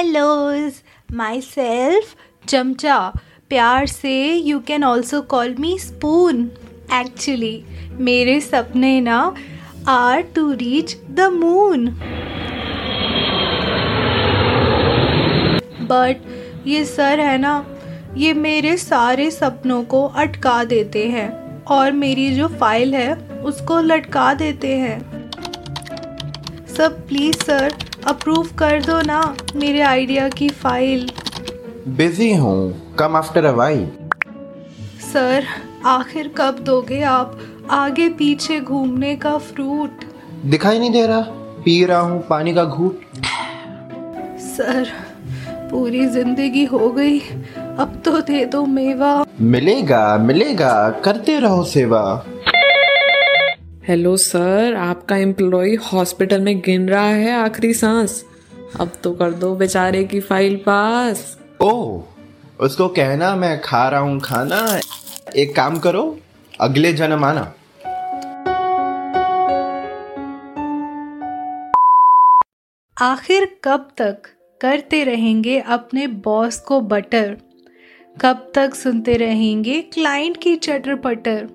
Halos my self चमचा प्यार से you can also call me spoon actually मेरे सपने ना are to reach the moon but ये सर है ना, ये मेरे सारे सपनों को अटका देते हैं और मेरी जो फ़ाइल है, उसको लटका देते हैं। सब प्लीज़ सर अप्रूव कर दो ना मेरे आइडिया की फ़ाइल बिज़ी हूँ. Come after a while sir आखिर कब दोगे आप? आगे पीछे घूमने का फ्रूट दिखाई नहीं दे रहा. पी रहा हूँ पानी का घूट. सर पूरी ज़िंदगी हो गई. अब तो दे दो मेवा. मिलेगा मिलेगा. करते रहो सेवा. हेलो सर आपका एम्प्लॉय हॉस्पिटल में गिन रहा है आखिरी सांस। अब तो कर दो बेचारे की फ़ाइल पास ओ उसको कहना मैं खा रहा हूँ खाना। एक काम करो अगले जन्म आना। आखिर कब तक करते रहेंगे अपने बॉस को बटर? कब तक सुनते रहेंगे क्लाइंट की चटर पटर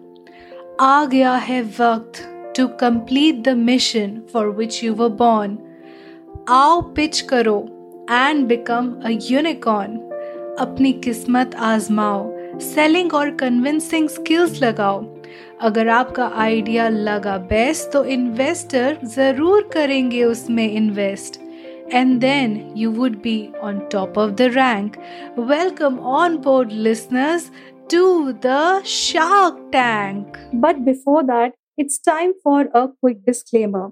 आ गया है वक्त to complete the mission for which you were born आओ पिच करो एंड बिकम अ यूनिकॉर्न अपनी किस्मत आजमाओ सेलिंग और कन्विंसिंग स्किल्स लगाओ। अगर आपका आइडिया लगा बेस्ट तो इन्वेस्टर ज़रूर करेंगे उसमें invest and then you would be on top of the rank. Welcome on board, listeners, to the Shark Tank. But before that, it's time for a quick disclaimer.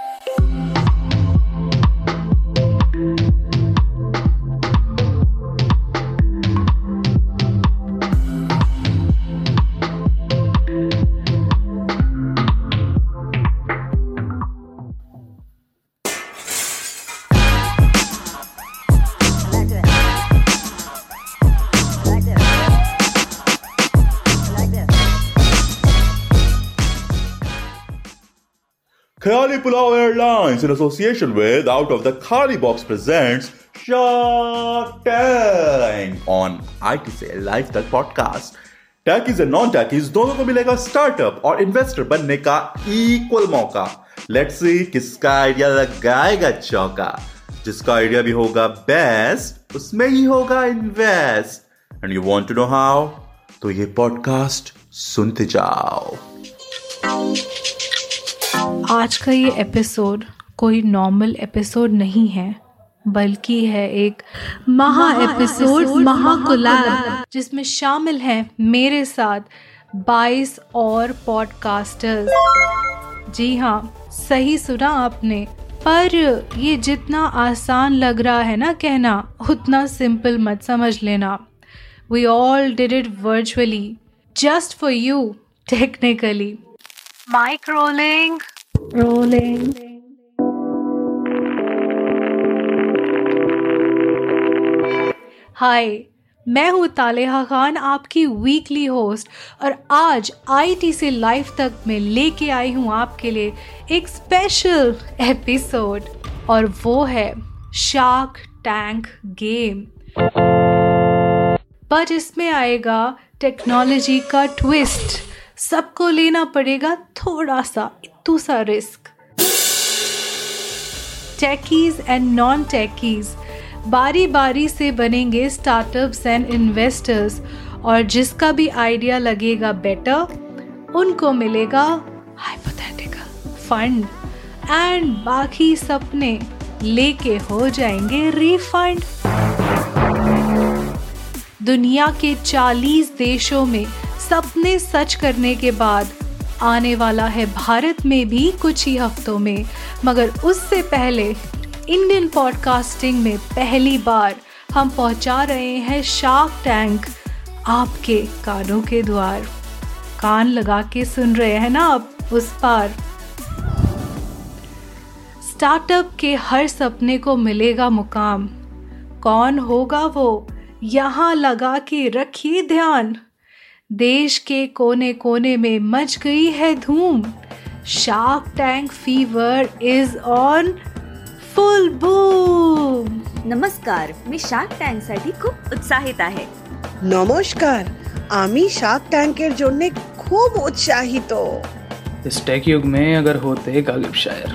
Khayali Pulao Airlines, in association with Out of the Khali Box, presents Shark Tank on Lifestyle Podcast. Techies and non techies दोनों को मिलेगा startup और investor बनने का equal मौका. Let's see किसका idea लगाएगा चौका. जिसका आइडिया भी होगा बेस्ट उसमें ही होगा invest and you want to know how तो ये पॉडकास्ट सुनते जाओ. आज का ये एपिसोड कोई नॉर्मल एपिसोड नहीं है बल्कि है एक महा एपिसोड महाकुलाब जिसमें शामिल हैं मेरे साथ 22 और पॉडकास्टर्स जी हाँ सही सुना आपने पर ये जितना आसान लग रहा है ना कहना उतना सिंपल मत समझ लेना। We all did it virtually just for you technically mike rolling rolling hi मैं हूँ तालेहा खान, आपकी वीकली होस्ट और आज आईटी से लाइफ तक में लेके आई हूँ आपके लिए एक स्पेशल एपिसोड और वो है शार्क टैंक गेम पर इसमें आएगा टेक्नोलॉजी का ट्विस्ट सबको लेना पड़ेगा थोड़ा सा इतू सा risk techies and non techies बारी बारी से बनेंगे स्टार्टअप्स एंड इन्वेस्टर्स और जिसका भी आइडिया लगेगा बेटर उनको मिलेगा हाइपोथेटिकल फंड एंड बाकी सपने लेके हो जाएँगे रिफंड दुनिया के 40 देशों में सपने सच करने के बाद आने वाला है भारत में भी कुछ ही हफ्तों में। मगर उससे पहले इंडियन पॉडकास्टिंग में पहली बार हम पहुँचा रहे हैं शार्क टैंक, आपके कानों के द्वार। कान लगा के सुन रहे हैं ना आप उस पार। स्टार्टअप के हर सपने को मिलेगा मुकाम। कौन होगा वो? यहाँ लगा के रखिए ध्यान। देश के कोने कोने में मच गई है धूम shark tank fever is on full boom नमस्कार मी शार्क टँकसाठी खूप उत्साहित आहे নমস্কার আমি শার্ক ট্যাঙ্কের জন্য খুব উৎসাহিত इस टेक युग में अगर होते गालिब शायर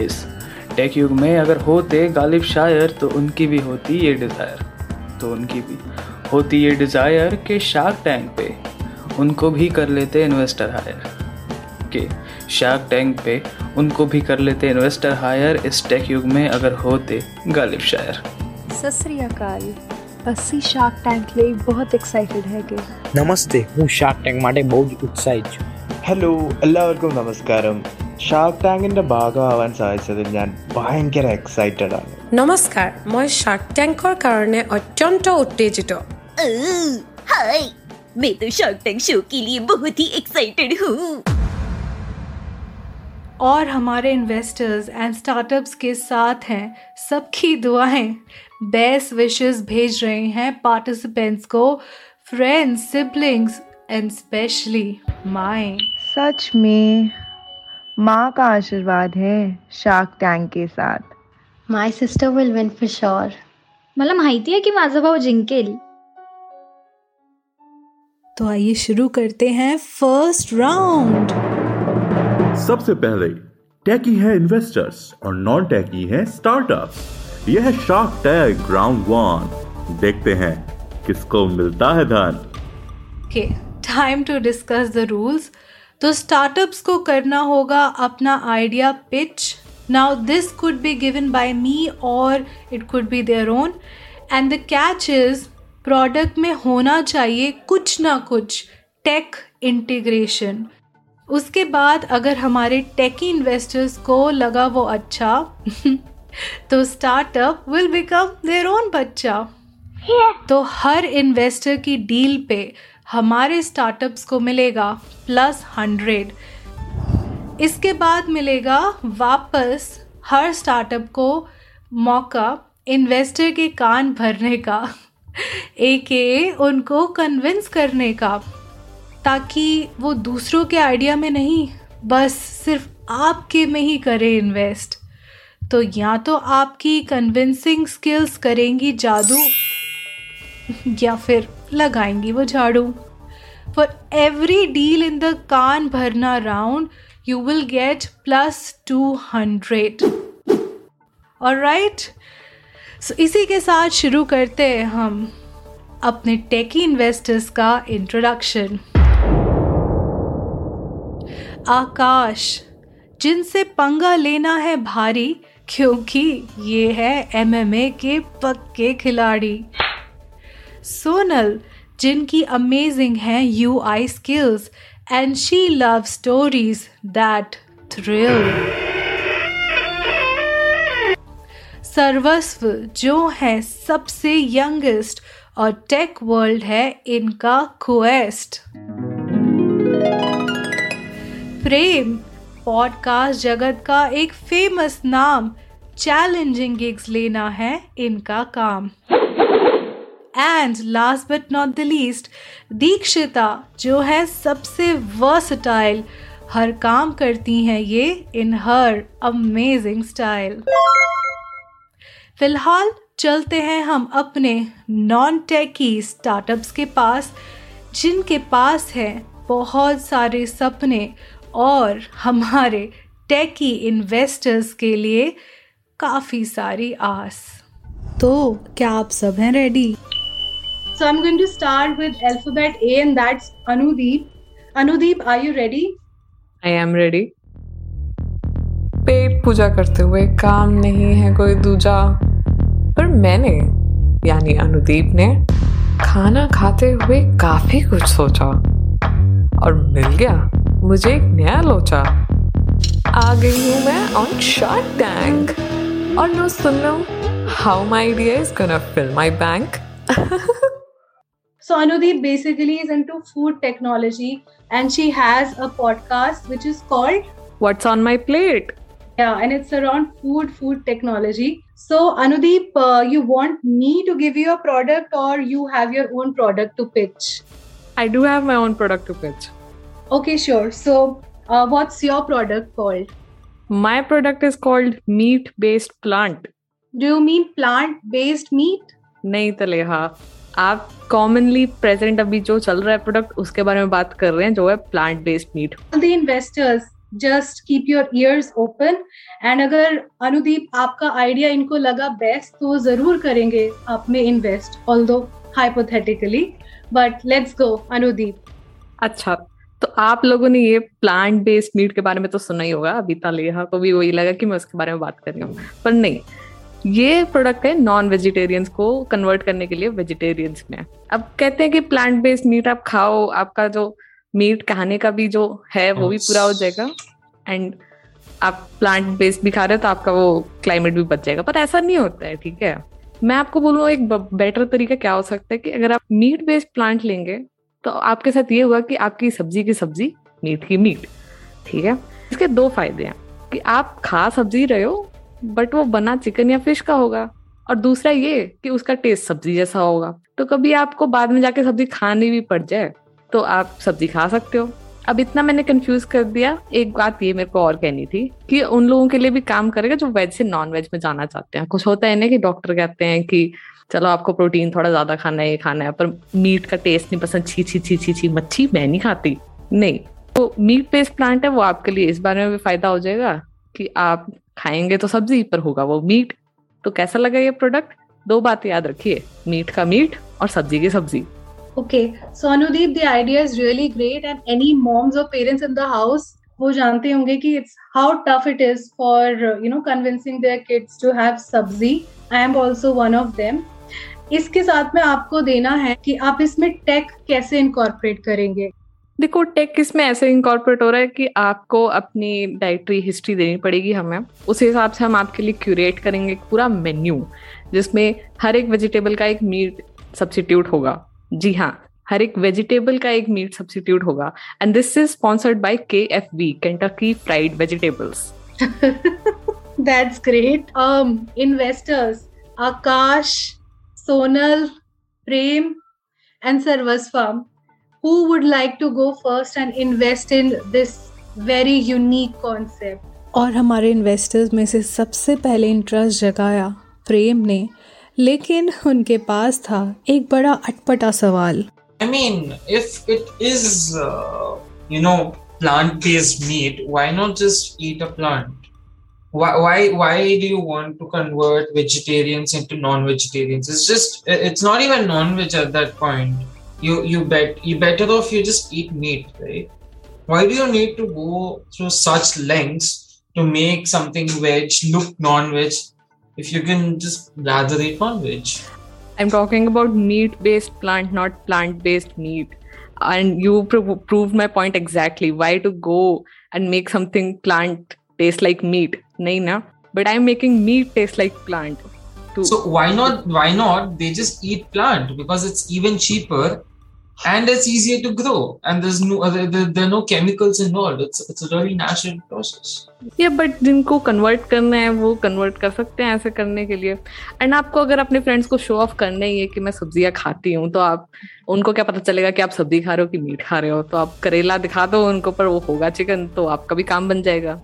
इस टेक युग में अगर होते गालिब शायर तो उनकी भी होती ये डिज़ायर तो उनकी भी होती ये डिज़ायर कि शार्क टैंक पे उनको भी कर लेते इन्वेस्टर हायर कि शार्क टैंक पे उनको भी कर लेते इन्वेस्टर हायर इस टेक युग में अगर होते गालिब शायर સત શ્રી અકાલ અસી શાર્ક ટેન્ક લઈ बहुत एक्साइटेड है કે નમસ્તે હું શાર્ક ટેન્ક માટે બહુ જ ઉત્સાહિત છું ഹലോ എല്ലാവർക്കും നമസ്കാരം ഷാർക്ക് ടാങ്കിന്റെ ഭാഗമാവാൻ സാധിച്ചതിൽ ഞാൻ ഭയങ്കര എക്സൈറ്റഡ് ആണ് নমস্কাৰ মই শাৰ্ক টেংকৰ কাৰণে অত্যন্ত উত্তেজিত हाय मैं तो शार्क टैंक शो के लिए बहुत ही एक्साइटेड हूँ और हमारे इन्वेस्टर्स एंड स्टार्टअप्स के साथ हैं सबकी दुआएँ। बेस्ट विशेस भेज रहे हैं पार्टिसिपेंट्स को फ्रेंड्स सिबलिंग्स एंड स्पेशली माएँ। सच में माँ का आशीर्वाद है शार्क टैंक के साथ। My sister will win for sure मला माहिती आहे की माझा भाऊ जिंकेल। तो आइए शुरू करते हैं फ़र्स्ट राउंड सबसे पहले टैकी है इन्वेस्टर्स और नॉन टेकी है स्टार्टअप्स यह है शार्क टैग राउंड वन देखते हैं किसको मिलता है धन। Okay time to discuss the rules तो स्टार्टअप्स को करना होगा अपना idea pitch now this could be given by me और it could be their own and the catch is product में होना चाहिए कुछ ना कुछ टेक इंटीग्रेशन उसके बाद अगर हमारे टेकी इन्वेस्टर्स को लगा वो अच्छा तो startup will become their own बच्चा। तो हर इन्वेस्टर की डील पे हमारे स्टार्टअप्स को मिलेगा प्लस हंड्रेड इसके बाद मिलेगा वापस हर स्टार्टअप को मौका इन्वेस्टर के कान भरने का। ए उनको कन्विंस करने का, ताकि वो दूसरों के आइडिया में नहीं, बस सिर्फ़ आपके में ही करें इन्वेस्ट तो या तो आपकी कन्विंसिंग स्किल्स करेंगी जादू, या फिर लगाएँगी वो झाड़ू. For every deal in the कान भरना round you will get plus two hundred और राइट सो इसी के साथ शुरू करते हैं हम अपने टेकी इन्वेस्टर्स का इंट्रोडक्शन आकाश, जिनसे पंगा लेना है भारी, क्योंकि ये है एमएमए के पक्के खिलाड़ी. सोनल, जिनकी अमेजिंग है U I skills and she love stories that thrill Sarvasva जो है सबसे यंगेस्ट और टेक वर्ल्ड है इनका क्वेस्ट। प्रेम पॉडकास्ट जगत का एक फ़ेमस नाम चैलेंजिंग गिग्स लेना है इनका काम। And last but not the least Dikshita जो है सबसे वर्सटाइल हर काम करती हैं ये इन हर अमेजिंग स्टाइल फ़िलहाल चलते हैं हम अपने नॉन टेकी स्टार्टअप्स के पास जिनके पास है बहुत सारे सपने और हमारे टेकी इन्वेस्टर्स के लिए काफ़ी सारी आस। तो क्या आप सब हैं ready So am going to start with alphabet A, and that's Anudeep Anudeep, are you ready? I am ready पेट पूजा करते हुए काम नहीं है कोई दूजा। पर मैंने यानी अनुदीप ने खाना खाते हुए काफ़ी कुछ सोचा और मिल गया मुझे एक नया लोचा आ गई हूँ मैं ऑन शार्क टैंक और नो सुन लो how my idea is gonna fill my bank. So Anudeep basically is into food technology and she has a podcast which is called What's on my plate? Yeah, and it's around food, food technology. So Anudeep, uh, you want me to give you a product or you have your own product to pitch? I do have my own product to pitch. Okay, sure. So uh, what's your product called? My product is called meat based plant. Do you mean plant based meat? नहीं तलेहा आप commonly present अभी जो चल रहा है product उसके बारे में बात कर रहे हैं जो है plant based meat The investors just keep your ears open. And अगर अनुदीप आपका आइडिया इनको लगा बेस्ट तो ज़रूर करेंगे आप में invest although hypothetically but let's go Anudeep. अच्छा तो आप लोगों ने ये प्लांट बेस्ड मीट के बारे में तो सुना ही होगा, अभी तालेहा को भी वही लगा कि मैं उसके बारे में बात कर रही हूँ। पर नहीं, ये प्रोडक्ट है नॉन वेजिटेरियंस को कन्वर्ट करने के लिए वेजिटेरियंस में। अब कहते हैं कि प्लांट बेस्ड मीट आप खाओ, आपका जो मीट खाने का भी जो है, वो भी पूरा हो जाएगा। एंड आप प्लांट बेस्ड भी खा रहे हो तो आपका वो क्लाइमेट भी बच जाएगा। पर ऐसा नहीं होता है, ठीक है? मैं आपको बोलूँ, एक बेटर तरीका क्या हो सकता है कि अगर आप मीट बेस्ड प्लांट लेंगे तो आपके साथ ये हुआ कि आपकी सब्ज़ी की सब्ज़ी मीट की मीट ठीक है? इसके दो फ़ायदे हैं कि आप खा सब्ज़ी रहे हो बट वो बना चिकन या फ़िश का होगा। और दूसरा ये कि उसका टेस्ट सब्ज़ी जैसा होगा। तो कभी आपको बाद में जाके सब्ज़ी खानी भी पड़ जाए तो आप सब्ज़ी खा सकते हो। अब इतना मैंने कंफ्यूज कर दिया। एक बात ये मेरे को और कहनी थी कि उन लोगों के लिए भी काम करेगा जो वेज से नॉन वेज में जाना चाहते हैं। कुछ होता है ना कि डॉक्टर कहते हैं कि, चलो आपको प्रोटीन थोड़ा ज़्यादा खाना है, ये खाना है। पर मीट का टेस्ट नहीं पसंद। छी छी छी छी छी, मच्छी मैं नहीं खाती। नहीं। तो मीट बेस्ड प्लांट है, वो आपके लिए इस बारे में भी फ़ायदा हो जाएगा कि आप खाएँगे तो सब्ज़ी पर होगा वो मीट तो कैसा लगा ये प्रोडक्ट दो बात याद रखिए। मीट का मीट और सब्ज़ी की सब्ज़ी। Okay, so Anudeep, the idea is really great, and any moms or parents in the house वो जानते होंगे कि it's how tough it is for you know convincing their kids to have सब्ज़ी I am also one of them. इसके साथ में आपको देना है कि आप इसमें टेक कैसे इनकॉर्पोरेट करेंगे? देखो टेक इसमें ऐसे इंकॉर्पोरेट हो रहा है कि आपको अपनी डाइटरी हिस्ट्री देनी पड़ेगी हमें। उस हिसाब से हम आपके लिए क्यूरेट करेंगे पूरा मेन्यू जिसमें हर एक वेजिटेबल का एक मीट सब्सिट्यूट होगा। जी हाँ हर एक वेजिटेबल का एक मीट सब्सिट्यूट होगा। And this is sponsored by K F B Kentucky fried vegetables that's great investors Akash Sonal Prem and Sarvas form who would like to go first and invest in this very unique concept और हमारे investors में से सबसे पहले interest जगाया प्रेम ने। लेकिन उनके पास था एक बड़ा अटपटा सवाल। I mean if it is you know plant based meat why not just eat a plant why why do you want to convert vegetarians into non vegetarians it's just it's not even non veg at that point you you bet you better off you just eat meat right why do you need to go through such lengths to make something veg look non veg if you can just rather eat non-veg? I'm talking about meat based plant, not plant based meat. And you pro- proved my point exactly. Why to go and make something plant taste like meat? Nahi na. But I'm making meat taste like plant. Too. So why not? Why not? They just eat plant because it's even cheaper and it's easier to grow. And there's no uh, there, are no chemicals involved. It's it's a very natural process. ये but जिनको convert करना है वो convert कर सकते हैं ऐसे करने के लिए. एंड आपको अगर अपने फ्रेंड्स को शो ऑफ़ करना ही है कि मैं सब्ज़ियाँ खाती हूँ तो आप उनको क्या पता चलेगा कि आप सब्ज़ी खा रहे हो कि मीट खा रहे हो? तो आप करेला दिखा दो उनको पर वो होगा चिकन तो आपका भी काम बन जाएगा.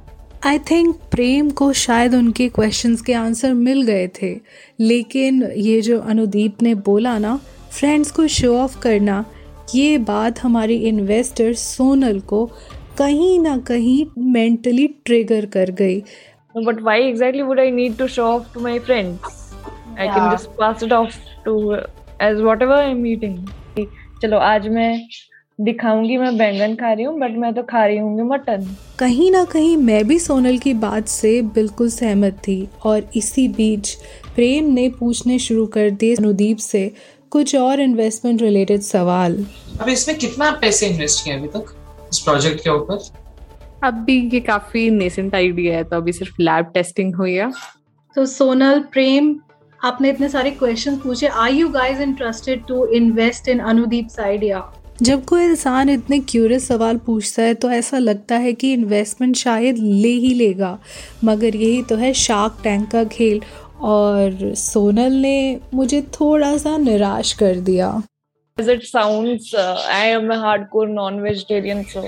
आई थिंक प्रेम को शायद उनके क्वेश्चंस के आंसर मिल गए थे. लेकिन ये जो अनुदीप ने बोला ना फ्रेंड्स को शो ऑफ़ करना ये बात हमारी इन्वेस्टर सोनल को कहीं ना कहीं मेंटली ट्रिगर कर गई But why exactly would I need to show off to my friends? I can Yeah. just pass it off to uh, as whatever I'm eating. चलो आज मैं दिखाऊँगी मैं बैंगन खा रही हूँ बट मैं तो खा रही हूँ मटन कहीं ना कहीं मैं भी सोनल की बात से बिल्कुल सहमत थी और इसी बीच प्रेम ने पूछने शुरू कर दिए अनुदीप से कुछ और इन्वेस्टमेंट रिलेटेड सवाल? अब इसमें कितना पैसे इन्वेस्ट किए अभी तक? इस प्रोजेक्ट के ऊपर? अब भी ये काफ़ी नेसेंट आइडिया है तो अभी सिर्फ़ लैब टेस्टिंग हुई है। तो सोनल प्रेम आपने इतने सारे क्वेश्चंस पूछे। Are you guys interested to invest in Anudeep idea जब कोई इंसान इतने क्यूरियस सवाल पूछता है तो ऐसा लगता है कि इन्वेस्टमेंट शायद ले ही लेगा। मगर यही तो है शार्क टैंक का खेल। और सोनल ने मुझे थोड़ा सा निराश कर दिया As it sounds, uh, I am a hardcore non-vegetarian, so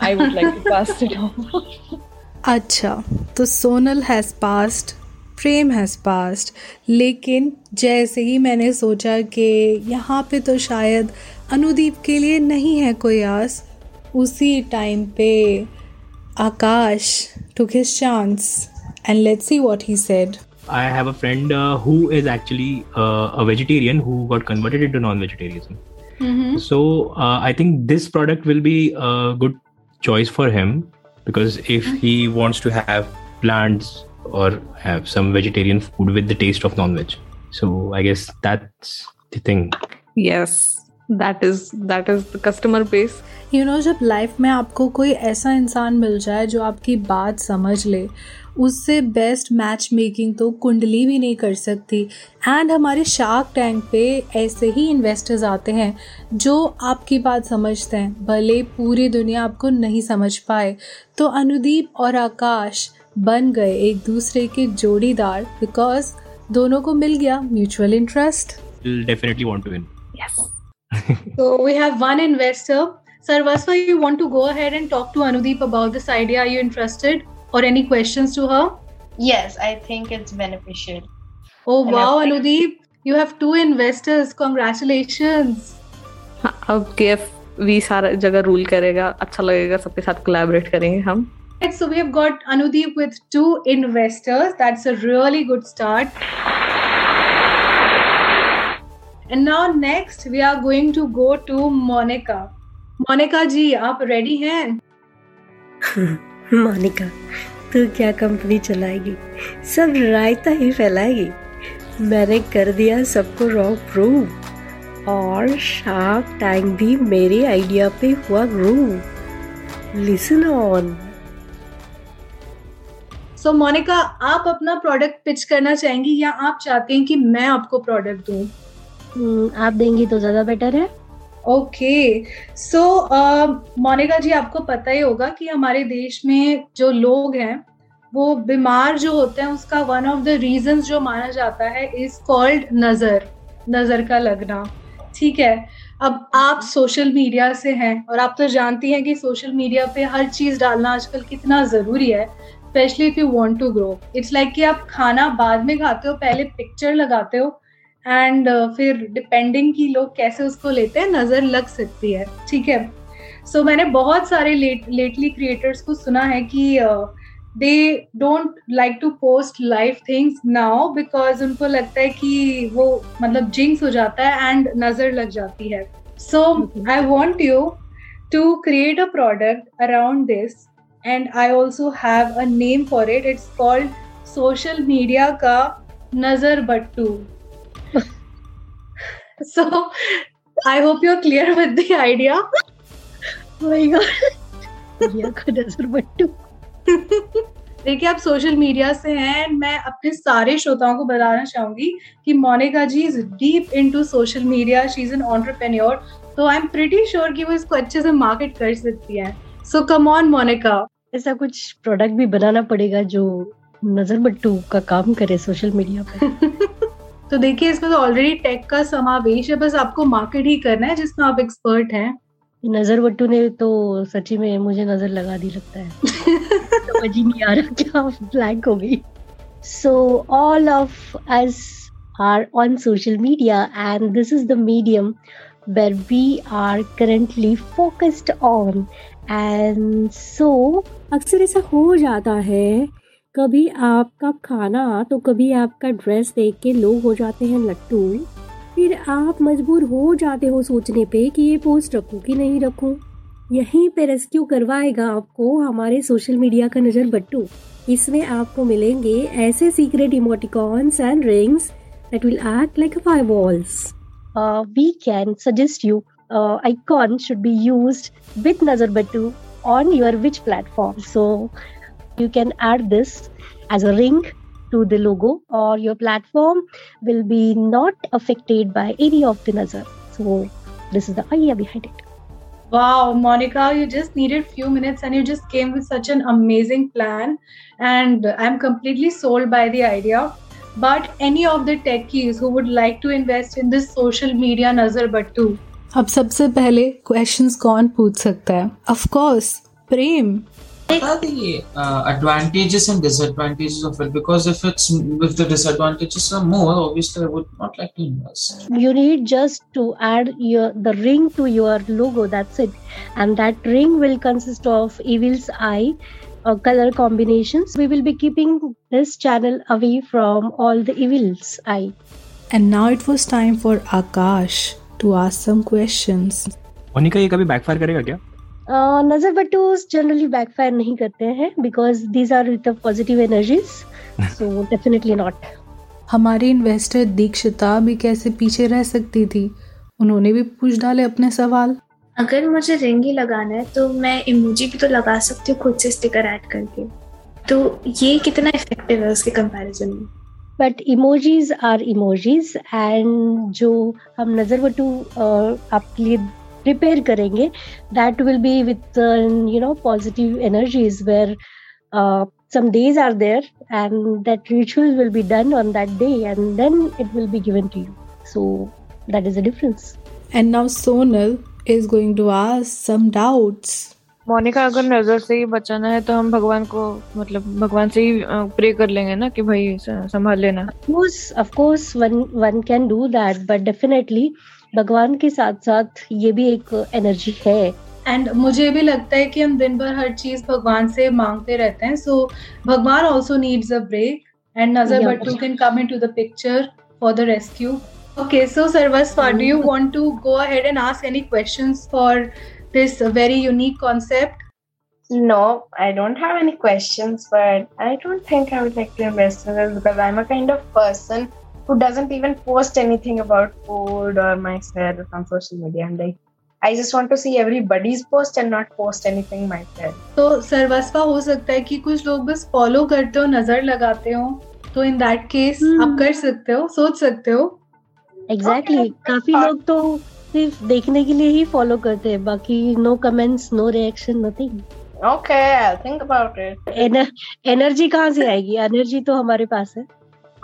I would like to pass it on. अच्छा तो Sonal has passed Prem has passed लेकिन जैसे ही मैंने सोचा कि यहाँ पे तो शायद अनुदीप के लिए नहीं है कोई आस उसी टाइम पे Akash to his chance and let's see what he said I have a friend uh, who is actually uh, a vegetarian who got converted into non-vegetarianism. Mm-hmm. So uh, I think this product will be a good choice for him because if he wants to have plants or have some vegetarian food with the taste of non-veg. So I guess that's the thing. Yes, that is that is the customer base. You you know know, जब life में आपको कोई ऐसा इंसान मिल जाए जो आपकी बात समझ ले उससे बेस्ट मैच मेकिंग तो कुंडली भी नहीं कर सकती एंड हमारे शार्क टैंक पे ऐसे ही इन्वेस्टर्स आते हैं जो आपकी बात समझते हैं भले पूरी दुनिया आपको नहीं समझ पाए तो अनुदीप और आकाश बन गए एक दूसरे के जोड़ीदार बिकॉज़ दोनों को मिल गया mutual interest Will definitely want to win. Yes. So we have one investor. Sarvasva, you want to go ahead and talk to Anudeep about this idea? Are you interested? Or any questions to her? Yes, I think it's beneficial. Oh And wow, I think- Anudeep, you have two investors. Congratulations. हाँ, अब KF भी सारा जगह rule करेगा अच्छा लगेगा सबके साथ कोलैबोरेट करेंगे हम Right, so we have got Anudeep with two investors. That's a really good start. And now next we are going to go to Monica. Monica जी आप रेडी हैं मोनिका तू क्या कंपनी चलाएगी? सब रायता ही फैलाएगी। मैंने कर दिया सबको रॉन्ग प्रूव और शार्क टैंक भी मेरे आइडिया पे हुआ groove listen on so Monica आप अपना प्रोडक्ट पिच करना चाहेंगी या आप चाहते हैं कि मैं आपको प्रोडक्ट दूँ? हम्म, आप देंगी तो ज़्यादा बेटर है। ओके सो मोनिका जी, आपको पता ही होगा कि हमारे देश में जो लोग हैं, वो बीमार जो होते हैं, उसका वन ऑफ़ द रीजंस जो माना जाता है इज़ कॉल्ड नज़र नज़र का लगना। ठीक है? अब आप सोशल मीडिया से हैं और आप तो जानती हैं कि सोशल मीडिया पे हर चीज़ डालना आजकल कितना ज़रूरी है specially if you want to grow it's like कि आप खाना बाद में खाते हो, पहले पिक्चर लगाते हो एंड uh, फिर डिपेंडिंग कि लोग कैसे उसको लेते हैं नज़र लग सकती है ठीक है? सो so, मैंने बहुत सारे लेटली क्रिएटर्स को सुना है कि they don't like to post live things now because उनको लगता है कि वो मतलब जिंक्स हो जाता है एंड नज़र लग जाती है। So I want you to create a product around this and I also have a name for it it's called social media का नज़र बट्टू so i hope you're clear with the idea. Oh my god. नज़र बट्टू देखिए आप social media से हैं मैं अपने सारे श्रोताओं को बताना चाहूँगी कि Monica ji is deep into social media she is an entrepreneur तो आई एम प्रीटी श्योर कि वो इसको अच्छे से मार्केट कर सकती है। So come on Monica. ऐसा कुछ प्रोडक्ट भी बनाना पड़ेगा जो नज़र बट्टू का काम करे सोशल मीडिया पे तो देखिए इसमें तो ऑलरेडी टेक का समावेश है बस आपको मार्केट ही करना है जिसमें आप एक्सपर्ट हैं। नज़र बट्टू ने तो सच्ची में मुझे नज़र लगा दी लगता है। समझ ही नहीं आ रहा क्या ब्लैंक हो गई। So all of us are on social media and this is the medium where we are currently focused on. And so अक्सर ऐसा हो जाता है कभी आपका खाना तो कभी आपका ड्रेस देख के लोग हो जाते हैं लट्टू फिर आप मजबूर हो जाते हो सोचने पे कि ये पोस्ट रखूँ कि नहीं रखूँ यहीं पे रेस्क्यू करवाएगा आपको हमारे सोशल मीडिया का नज़र बट्टू इसमें आपको मिलेंगे ऐसे secret emoticons and rings will act like fireballs. Uh, we can suggest you uh, icon should be used with Nazar Batu on your which platform. So you can add this as a ring to the logo or your platform will be not affected by any of the nazar. So this is the idea behind it. Wow, Monica, you just needed few minutes and you just came with such an amazing plan. And I'm completely sold by the idea. But any of the techies who would like to invest in this social media nazar battu, अब सबसे पहले questions कौन पूछ सकता है of course Prem What are the uh, advantages and disadvantages of it? Because if it's if the disadvantages are more, obviously I would not like to invest. You need just to add your the ring to your logo. That's it, and that ring will consist of evil's eye, uh, color combinations. We will be keeping this channel away from all the evil's eye. And now it was time for Akash to ask some questions. Monica ये कभी backfire करेगा क्या Uh, नज़र बटूस generally backfire नहीं करते हैं because these are with positive energies so definitely not हमारी investor Dikshita भी कैसे पीछे रह सकती थी? उन्होंने भी पूछ डाले अपने सवाल। अगर मुझे रिंग ही लगाना है तो मैं इमोजी भी तो लगा सकती हूँ खुद से स्टिकर ऐड करके। तो ये कितना इफ़ेक्टिव है उसके कंपैरिजन में? But emojis are emojis and जो हम नज़र बटू आपके लिए रिपेयर करेंगे that will be with you know positive energies where some days are there and that ritual will be done on that day and then it will be given to you so that is a difference and now Sonal is going to ask some doubts Monica अगर नज़र से ही बचाना है तो हम भगवान को मतलब भगवान से ही प्रे कर लेंगे ना कि भाई संभाल लेना। Of course of course one one can do that but definitely भगवान के साथ साथ ये भी एक एनर्जी है। एंड मुझे भी लगता है कि हम दिन भर हर चीज़ भगवान से मांगते रहते हैं। सो भगवान also needs a break and नज़र बट्टू can come in to the picture for the rescue okay so Sarvasva do you want to go ahead and ask any questions for this very unique concept No, I don't have any questions, but I don't think I would like to invest in this because I'm a kind of person who doesn't even post anything about food or myself on social media. I'm like, I just want to see everybody's post and not post anything myself. तो सर्वस्वा हो सकता है कि कुछ लोग बस follow करते हो नज़र लगाते हो तो इन दैट केस आप कर सकते हो सोच सकते हो एग्जैक्टली exactly. काफ़ी लोग तो सिर्फ़ देखने के लिए ही फॉलो करते हैं बाकी no comments no reaction nothing Okay, I'll think about it. Energy कहाँ से आएगी एनर्जी तो हमारे पास है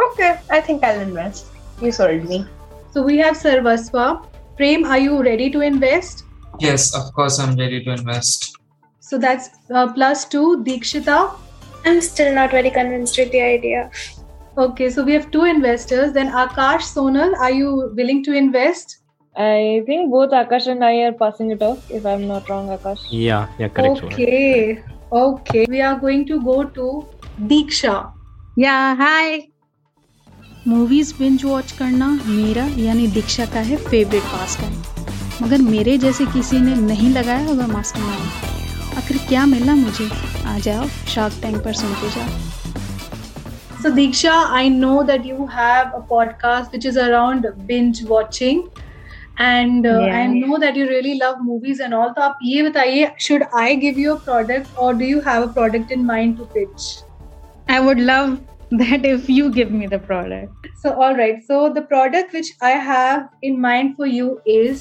Okay, I think I'll invest. You sold me. So we have Sarvaswa. Prem, are you ready to invest? Yes, of course, I'm ready to invest. So that's uh, plus two. Deekshita? I'm still not very convinced with the idea. Okay, so we have two investors. Then Akash, Sonal, are you willing to invest? I think both Akash and I are passing it off, if I'm not wrong, Akash. Yeah, yeah, correct. Okay, okay. We are going to go to Deeksha. Yeah, hi. Movies binge watch करना मेरा यानी दीक्षा का है favourite pass time मगर मेरे जैसे किसी ने नहीं लगाया होगा मास्टर माइंड आखिर क्या मिला मुझे? आ जाओ शार्क टैंक पर सुनते जाओ। So Diksha I know that you have a podcast which is around binge watching and I know that you really love movies and all तो आप ये बताइए should I give you a product और do you have a product in mind to pitch I would love that if you give me the product. So, all right. So, the product which I have in mind for you is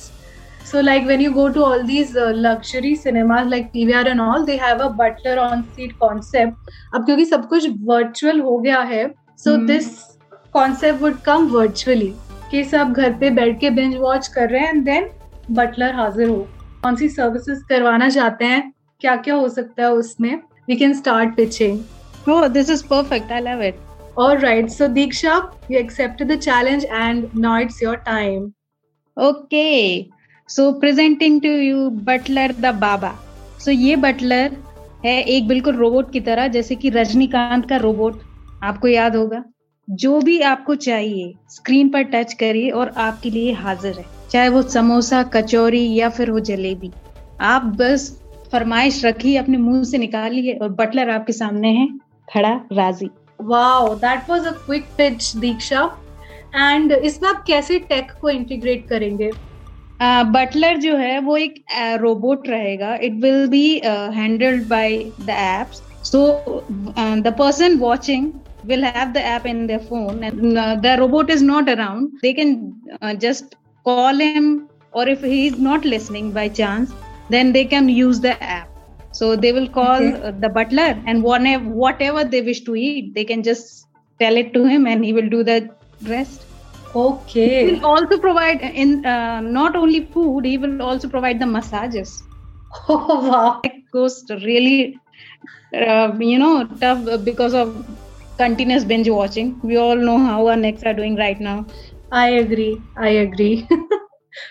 so, like when you go to all these uh, luxury cinemas like PVR and all, they have a butler on seat concept. अब क्योंकि सब कुछ virtual हो गया है, so Hmm. this concept would come virtually. कि सब घर पे बैठ के binge watch कर रहे हैं and then butler हाजिर हो. कौन सी services करवाना चाहते हैं? क्या क्या हो सकता है उसमें? We can start pitching. Oh, this is perfect. I love it. All right. So Diksha, you accepted the challenge and now it's your time. Okay. So presenting to you Butler the Baba. So ये butler है एक बिल्कुल robot की तरह जैसे कि रजनीकांत का robot आपको याद होगा जो भी आपको चाहिए स्क्रीन पर टच करिए और आपके लिए हाजिर है चाहे वो समोसा कचौरी या फिर वो जलेबी आप बस फरमाइश रखिए अपने मुँह से निकालिए और बटलर आपके सामने है खड़ा राज़ी Wow, that was a quick pitch, Diksha. And इसमें आप कैसे टेक को इंटीग्रेट करेंगे बटलर uh, जो है वो एक रोबोट रहेगा it will be handled by the apps so the person watching will have the app in their phone and uh, the robot is not around they can uh, just call him or if he is not listening by chance then they can use the app so they will call Okay. the butler and whatever whatever they wish to eat they can just tell it to him and he will do the rest okay he will also provide in uh, not only food he will also provide the massages oh wow it goes really uh, you know tough because of continuous binge watching we all know how our necks are doing right now I agree. I agree.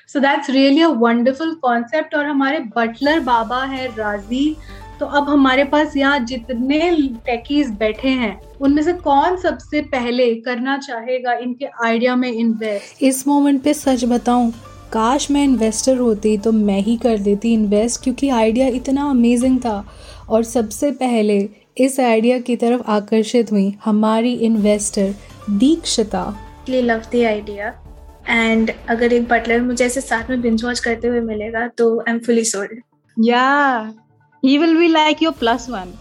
so that's really a wonderful concept. और हमारे Buttler बाबा है राज़ी। तो अब हमारे पास यहाँ जितने techies बैठे हैं उनमें से कौन सबसे पहले करना चाहेगा इनके आइडिया में इन्वेस्ट इस मोमेंट पे सच बताऊँ काश मैं इन्वेस्टर होती तो मैं ही कर देती इन्वेस्ट क्योंकि आइडिया इतना अमेजिंग था। और सबसे पहले इस आइडिया की तरफ़ आकर्षित हुई हमारी investor Dikshita. Really love the and अगर एक बटलर मुझे ऐसे साथ में बिंज वॉच करते हुए मिलेगा तो आई एम फुली सोल्ड या he will be like your plus one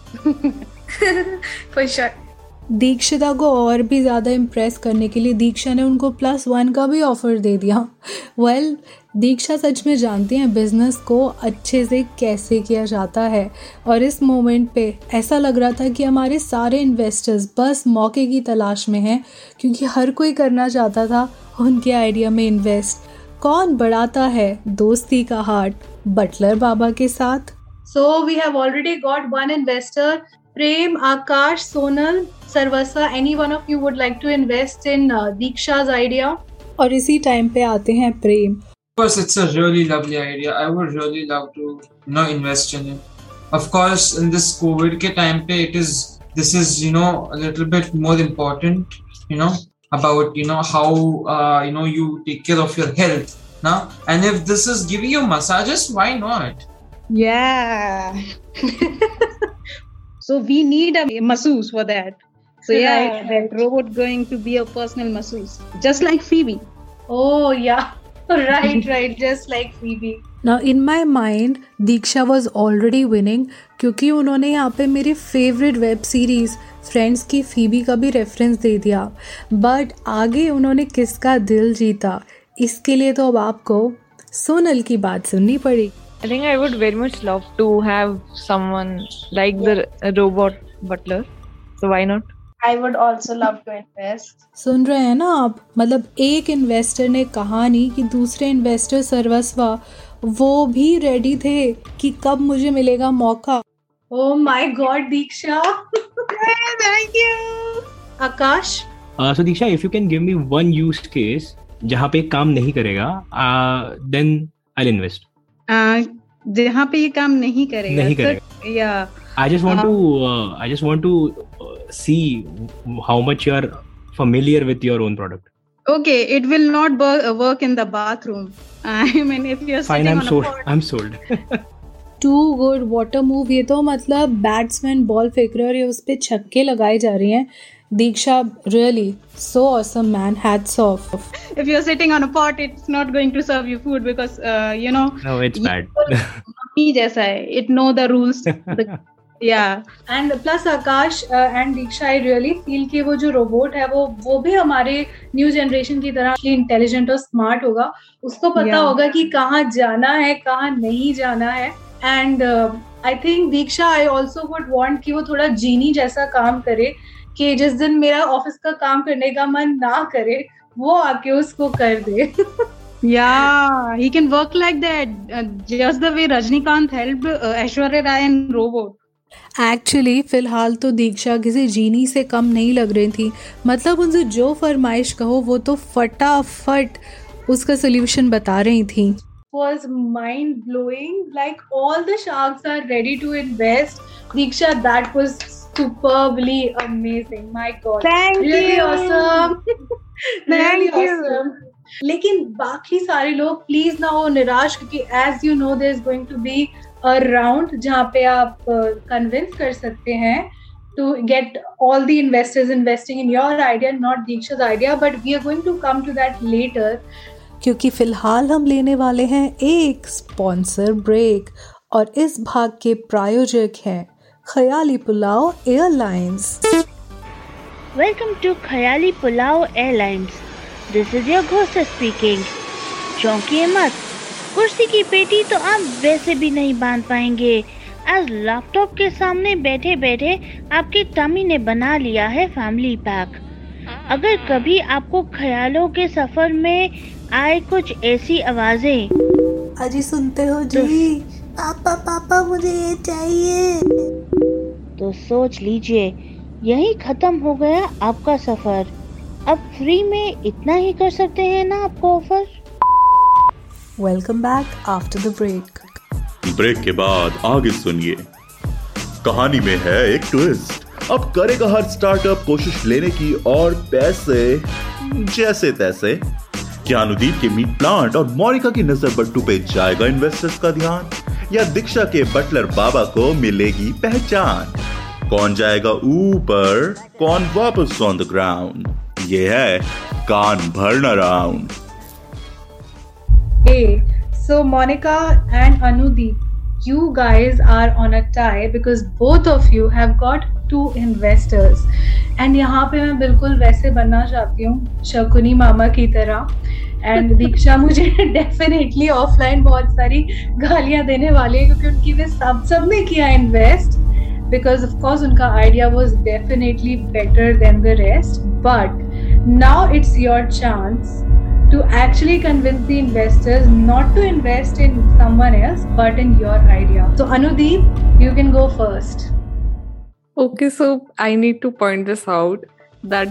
for sure Dikshita को और भी ज़्यादा इम्प्रेस करने के लिए दीक्षा ने उनको प्लस वन का भी ऑफ़र दे दिया. वेल well, दीक्षा सच में जानती हैं बिज़नेस को अच्छे से कैसे किया जाता है। और इस मोमेंट पे ऐसा लग रहा था कि हमारे सारे इन्वेस्टर्स बस मौके की तलाश में हैं क्योंकि हर कोई करना चाहता था उनके आइडिया में इन्वेस्ट कौन बढ़ाता है? दोस्ती का हार्ट बटलर बाबा के साथ। So we have already got one investor. Prem, Akash, Sonal, Sarvasa, any one of you would like to invest in uh, Diksha's idea? और इसी टाइम पे आते हैं प्रेम। Course, it's a really lovely idea. I would really love to, you know, invest in it. Of course, in this COVID ke time pe, it is this is you know a little bit more important, you know, about you know how uh, you know you take care of your health now. And if this is giving you massages, why not? yeah so we need a masseuse for that so yeah Right, that robot going to be a personal masseuse just like phoebe Oh, yeah. right, right. Just like Phoebe. ना in my mind Diksha was already winning क्योंकि उन्होंने यहाँ पे मेरी favourite web series Friends की Phoebe का भी reference दे दिया बट आगे उन्होंने किसका दिल जीता इसके लिए तो अब आपको सोनल की बात सुननी पड़ी I think I would very much love to have someone like the robot butler. So why not? I would also love to invest. सुन रहे हैं ना आप मतलब एक इन्वेस्टर ने कहा नहीं कि दूसरे इन्वेस्टर सर्वस्वा वो भी रेडी थे कि कब मुझे मिलेगा मौका Oh my God, Diksha. Thank you. Akash. Uh, so Diksha, if you can give me one use case जहाँ पे काम नहीं करेगा uh, then I'll invest. uh, जहाँ पे ये काम नहीं करेगा नहीं तो- करेगा। या I just want to uh, I just want to uh, see how much you are familiar with your own product. okay it will not work, work in the bathroom i mean if you're Fine, sitting I'm on sold. a pot I'm sold. Too good water move ये तो मतलब batsman ball फेंक रहे हैं और ये उस पर छक्के लगाई जा रही हैं Diksha really so awesome man hats off if you're sitting on a pot it's not going to serve you food because uh, you know no, it's bad. ही जैसा है it know the rules yeah. And plus Akash and Diksha I really feel कि वो जो robot है वो वो भी हमारे न्यू जनरेशन की तरह इंटेलिजेंट और स्मार्ट होगा। उसको पता Yeah. होगा कि कहाँ जाना है कहाँ नहीं जाना है। And I think Diksha I also would want कि वो थोड़ा जीनी जैसा काम करे कि जिस दिन मेरा ऑफ़िस का काम करने का मन ना करे वो आके उसको कर दे। Yeah he can work like that. Uh, just the way rajnikant helped uh, aishwarya rai in robot. Actually फ़िलहाल तो दीक्षा किसी जीनी से कम नहीं लग रही थी मतलब उनसे जो फरमाइश कहो वो तो फटाफट उसका सोल्यूशन बता रही थी was mind blowing. Like all the sharks are ready to invest. Diksha, that was superbly amazing. My God. Thank really you. awesome. really Thank you. awesome. लेकिन बाकी सारे लोग प्लीज़ ना हो निराश क्योंकि as you know there is going to be a round जहाँ पे आप कन्विंस कर सकते हैं to get all the investors investing in your idea, not Diksha's idea. But we are going to come to that later. क्योंकि फ़िलहाल हम लेने वाले हैं एक स्पॉन्सर ब्रेक और इस भाग के प्रायोजक हैं Khayali Pulao airlines Welcome to Khayali Pulao Airlines. This is your host speaking. चौंकिए मत कुर्सी की पेटी तो आप वैसे भी नहीं बाँध पाएँगे। आज लैपटॉप के सामने बैठे बैठे आपकी टमी ने बना लिया है फैमिली पैक अगर कभी आपको ख्यालों के सफ़र में आए कुछ ऐसी आवाज़ें। अजी सुनते हो जी पापा पापा मुझे ये चाहिए। तो सोच लीजिए यही खत्म हो गया आपका सफ़र। अब फ्री में इतना ही कर सकते हैं ना आपको offer welcome back after the break break के बाद आगे सुनिए। कहानी में है एक ट्विस्ट अब करेगा हर स्टार्टअप कोशिश लेने की और पैसे, जैसे तैसे। क्या अनुदीप के मीट प्लांट और मोनिका की नज़र बट्टू पे जाएगा इन्वेस्टर्स का ध्यान। या दीक्षा के बटलर बाबा को मिलेगी पहचान। कौन जाएगा ऊपर, कौन वापस ऑन द ग्राउंड ये है कान भरना round Hey, so Monica and Anudeep, you guys are on a tie because both of you have got two investors. And यहाँ पे मैं बिल्कुल वैसे बनना चाहती हूँ शकुनी मामा की तरह. एंड दीक्षा मुझे डेफिनेटली ऑफलाइन बहुत सारी गालियाँ देने वाली है क्योंकि उनकी वे सब सबने किया इन्वेस्ट बिकॉज़ ऑफ़ कोर्स उनका idea was definitely better than the rest but now it's your chance to actually convince the investors not to invest in someone else but in your idea. So, Anudeep, you can go first. Okay, so I need to point this out that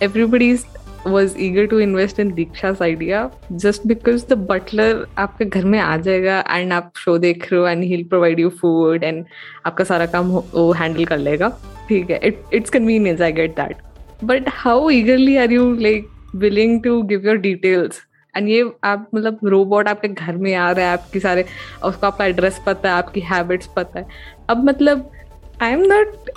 everybody was eager to invest in Diksha's idea just because the butler आपके घर में आ जाएगा and आप show देख रहे हो and he'll provide you food and आपका सारा काम वो handle कर लेगा ठीक है it, it's convenience I get that but how eagerly are you like willing to give your details and ये आप मतलब रोबोट आपके घर में आ रहा है, आपकी सारे, उसको आपका एड्रेस पता है, आपकी हैबिट्स पता है। अब मतलब I am not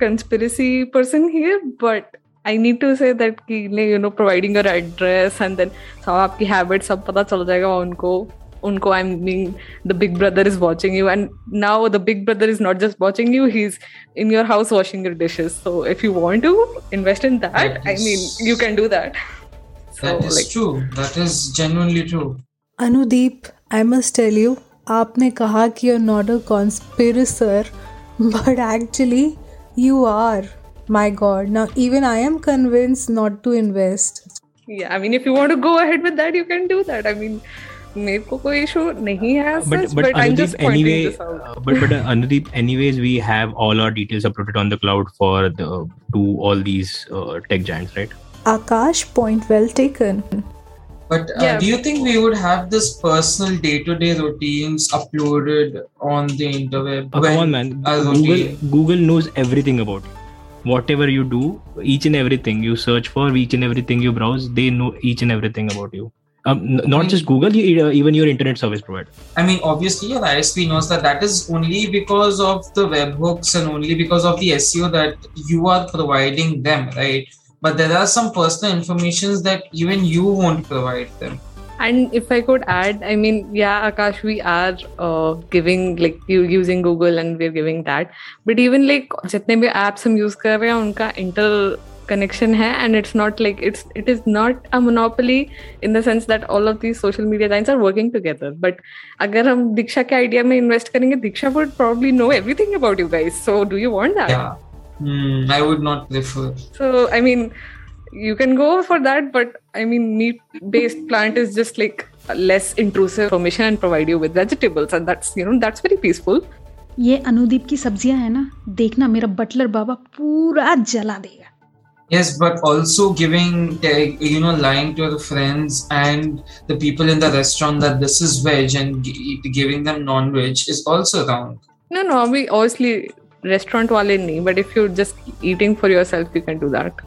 conspiracy person here but I need to say that कि you know providing your address and then सब आपकी हैबिट सब पता चल जाएगा उनको। उनको I mean the big brother is watching you and now the big brother is not just watching you he is in your house washing your dishes so if you want to invest in that I mean you can do that That is true. That is genuinely true. Anudeep, I must tell you, आपने कहा कि you're not a conspirator, but actually you are. My God. Now even I am convinced not to invest. Yeah, I mean, if you want to go ahead with that, you can do that. I mean, मेरे को कोई issue नहीं है as but such, but but I'm just Anudeep, pointing anyway, this out. uh, but but uh, Anudeep, anyways, we have all our details uploaded on the cloud for the to all these uh, tech giants, right? Akash, point well taken. But uh, do you think we would have this personal day-to-day routines uploaded on the interweb? Oh, come on, man. a Google routine- Google knows everything about you. Whatever you do, each and everything you search for, each and everything you browse, they know each and everything about you. Um, n- not just Google, you, uh, even your internet service provider. I mean, obviously, your ISP knows that that is only because of the webhooks and only because of the SEO that you are providing them, right? But there are some personal informations that even you won't provide them. And if I could add, I mean, yeah, Akash, we are uh, giving like you using Google and we're giving that. But even like जितने भी apps हम use कर रहे हैं उनका inter connection है and it's not like it's it is not a monopoly in the sense that all of these social media lines are working together but अगर हम दीक्षा के आइडिया में इन्वेस्ट करेंगे Diksha would probably know everything about you guys so do you want that I would not prefer so I mean you can go for that but I mean meat based plant is just like less intrusive permission and provide you with vegetables and that's you know that's very peaceful ये अनुदीप की सब्ज़ियाँ है ना देखना मेरा Buttler बाबा पूरा जला देगा। Yes, but also giving, you know, lying to your friends and the people in the restaurant that this is veg and giving them non-veg is also wrong. no no we obviously restaurant wale nahi but if you're just eating for yourself you can do that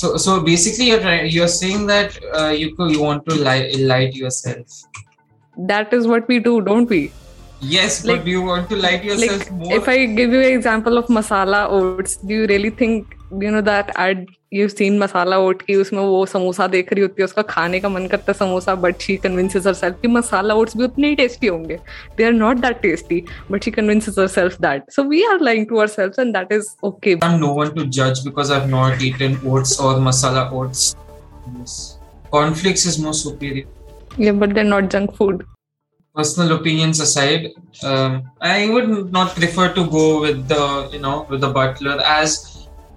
So, so basically, you're trying, you're saying that uh, you you want to lie, lie to yourself. that is what we do don't we Yes, but do you want to lie to yourself like more? if i give you an example of masala oats do you really think you know that ad you seen masala oat की उसमें वो समोसा देख रही होती है उसका खाने का मन करता है samosa but she convinces herself कि मसाला ओट्स भी उतने ही टेस्टी होंगे they are not that tasty but she convinces herself that so we are lying to ourselves and that is okay I'm no one to judge because I've not eaten oats or masala oats. Yes. Cornflakes is more superior. yeah but they're not junk food Personal opinions aside, um, I would not prefer to go with the you know with the butler as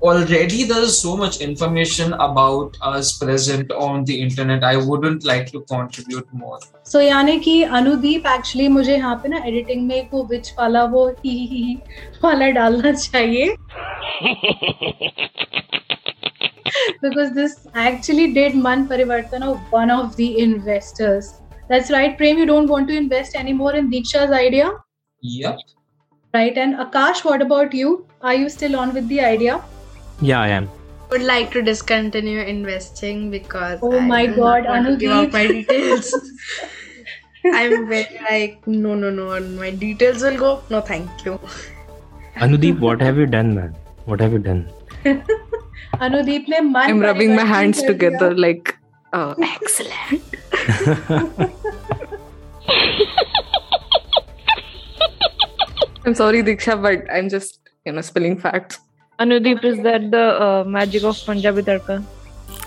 already there's so much information about us present on the internet. I wouldn't like to contribute more. सो यानी कि Anudeep actually मुझे यहाँ पे ना editing में वो विच वाला वो ही ही ही वाला डालना चाहिए because this actually did man parivartan of one of the investors that's right prem you don't want to invest anymore in diksha's idea Yep. right and akash what about you are you still on with the idea Yeah, I am. Would like to discontinue investing because oh I my god, Anudeep. Give my details. I'm very like no no no, my details will go. No, thank you. Anudeep, what have you done, man? What have you done? Anudeep ne man. I'm rubbing my hands together like uh, excellent. I'm sorry, Diksha, but I'm just you know spilling facts. Anudeep, is that the uh, magic of Punjabi Tarka?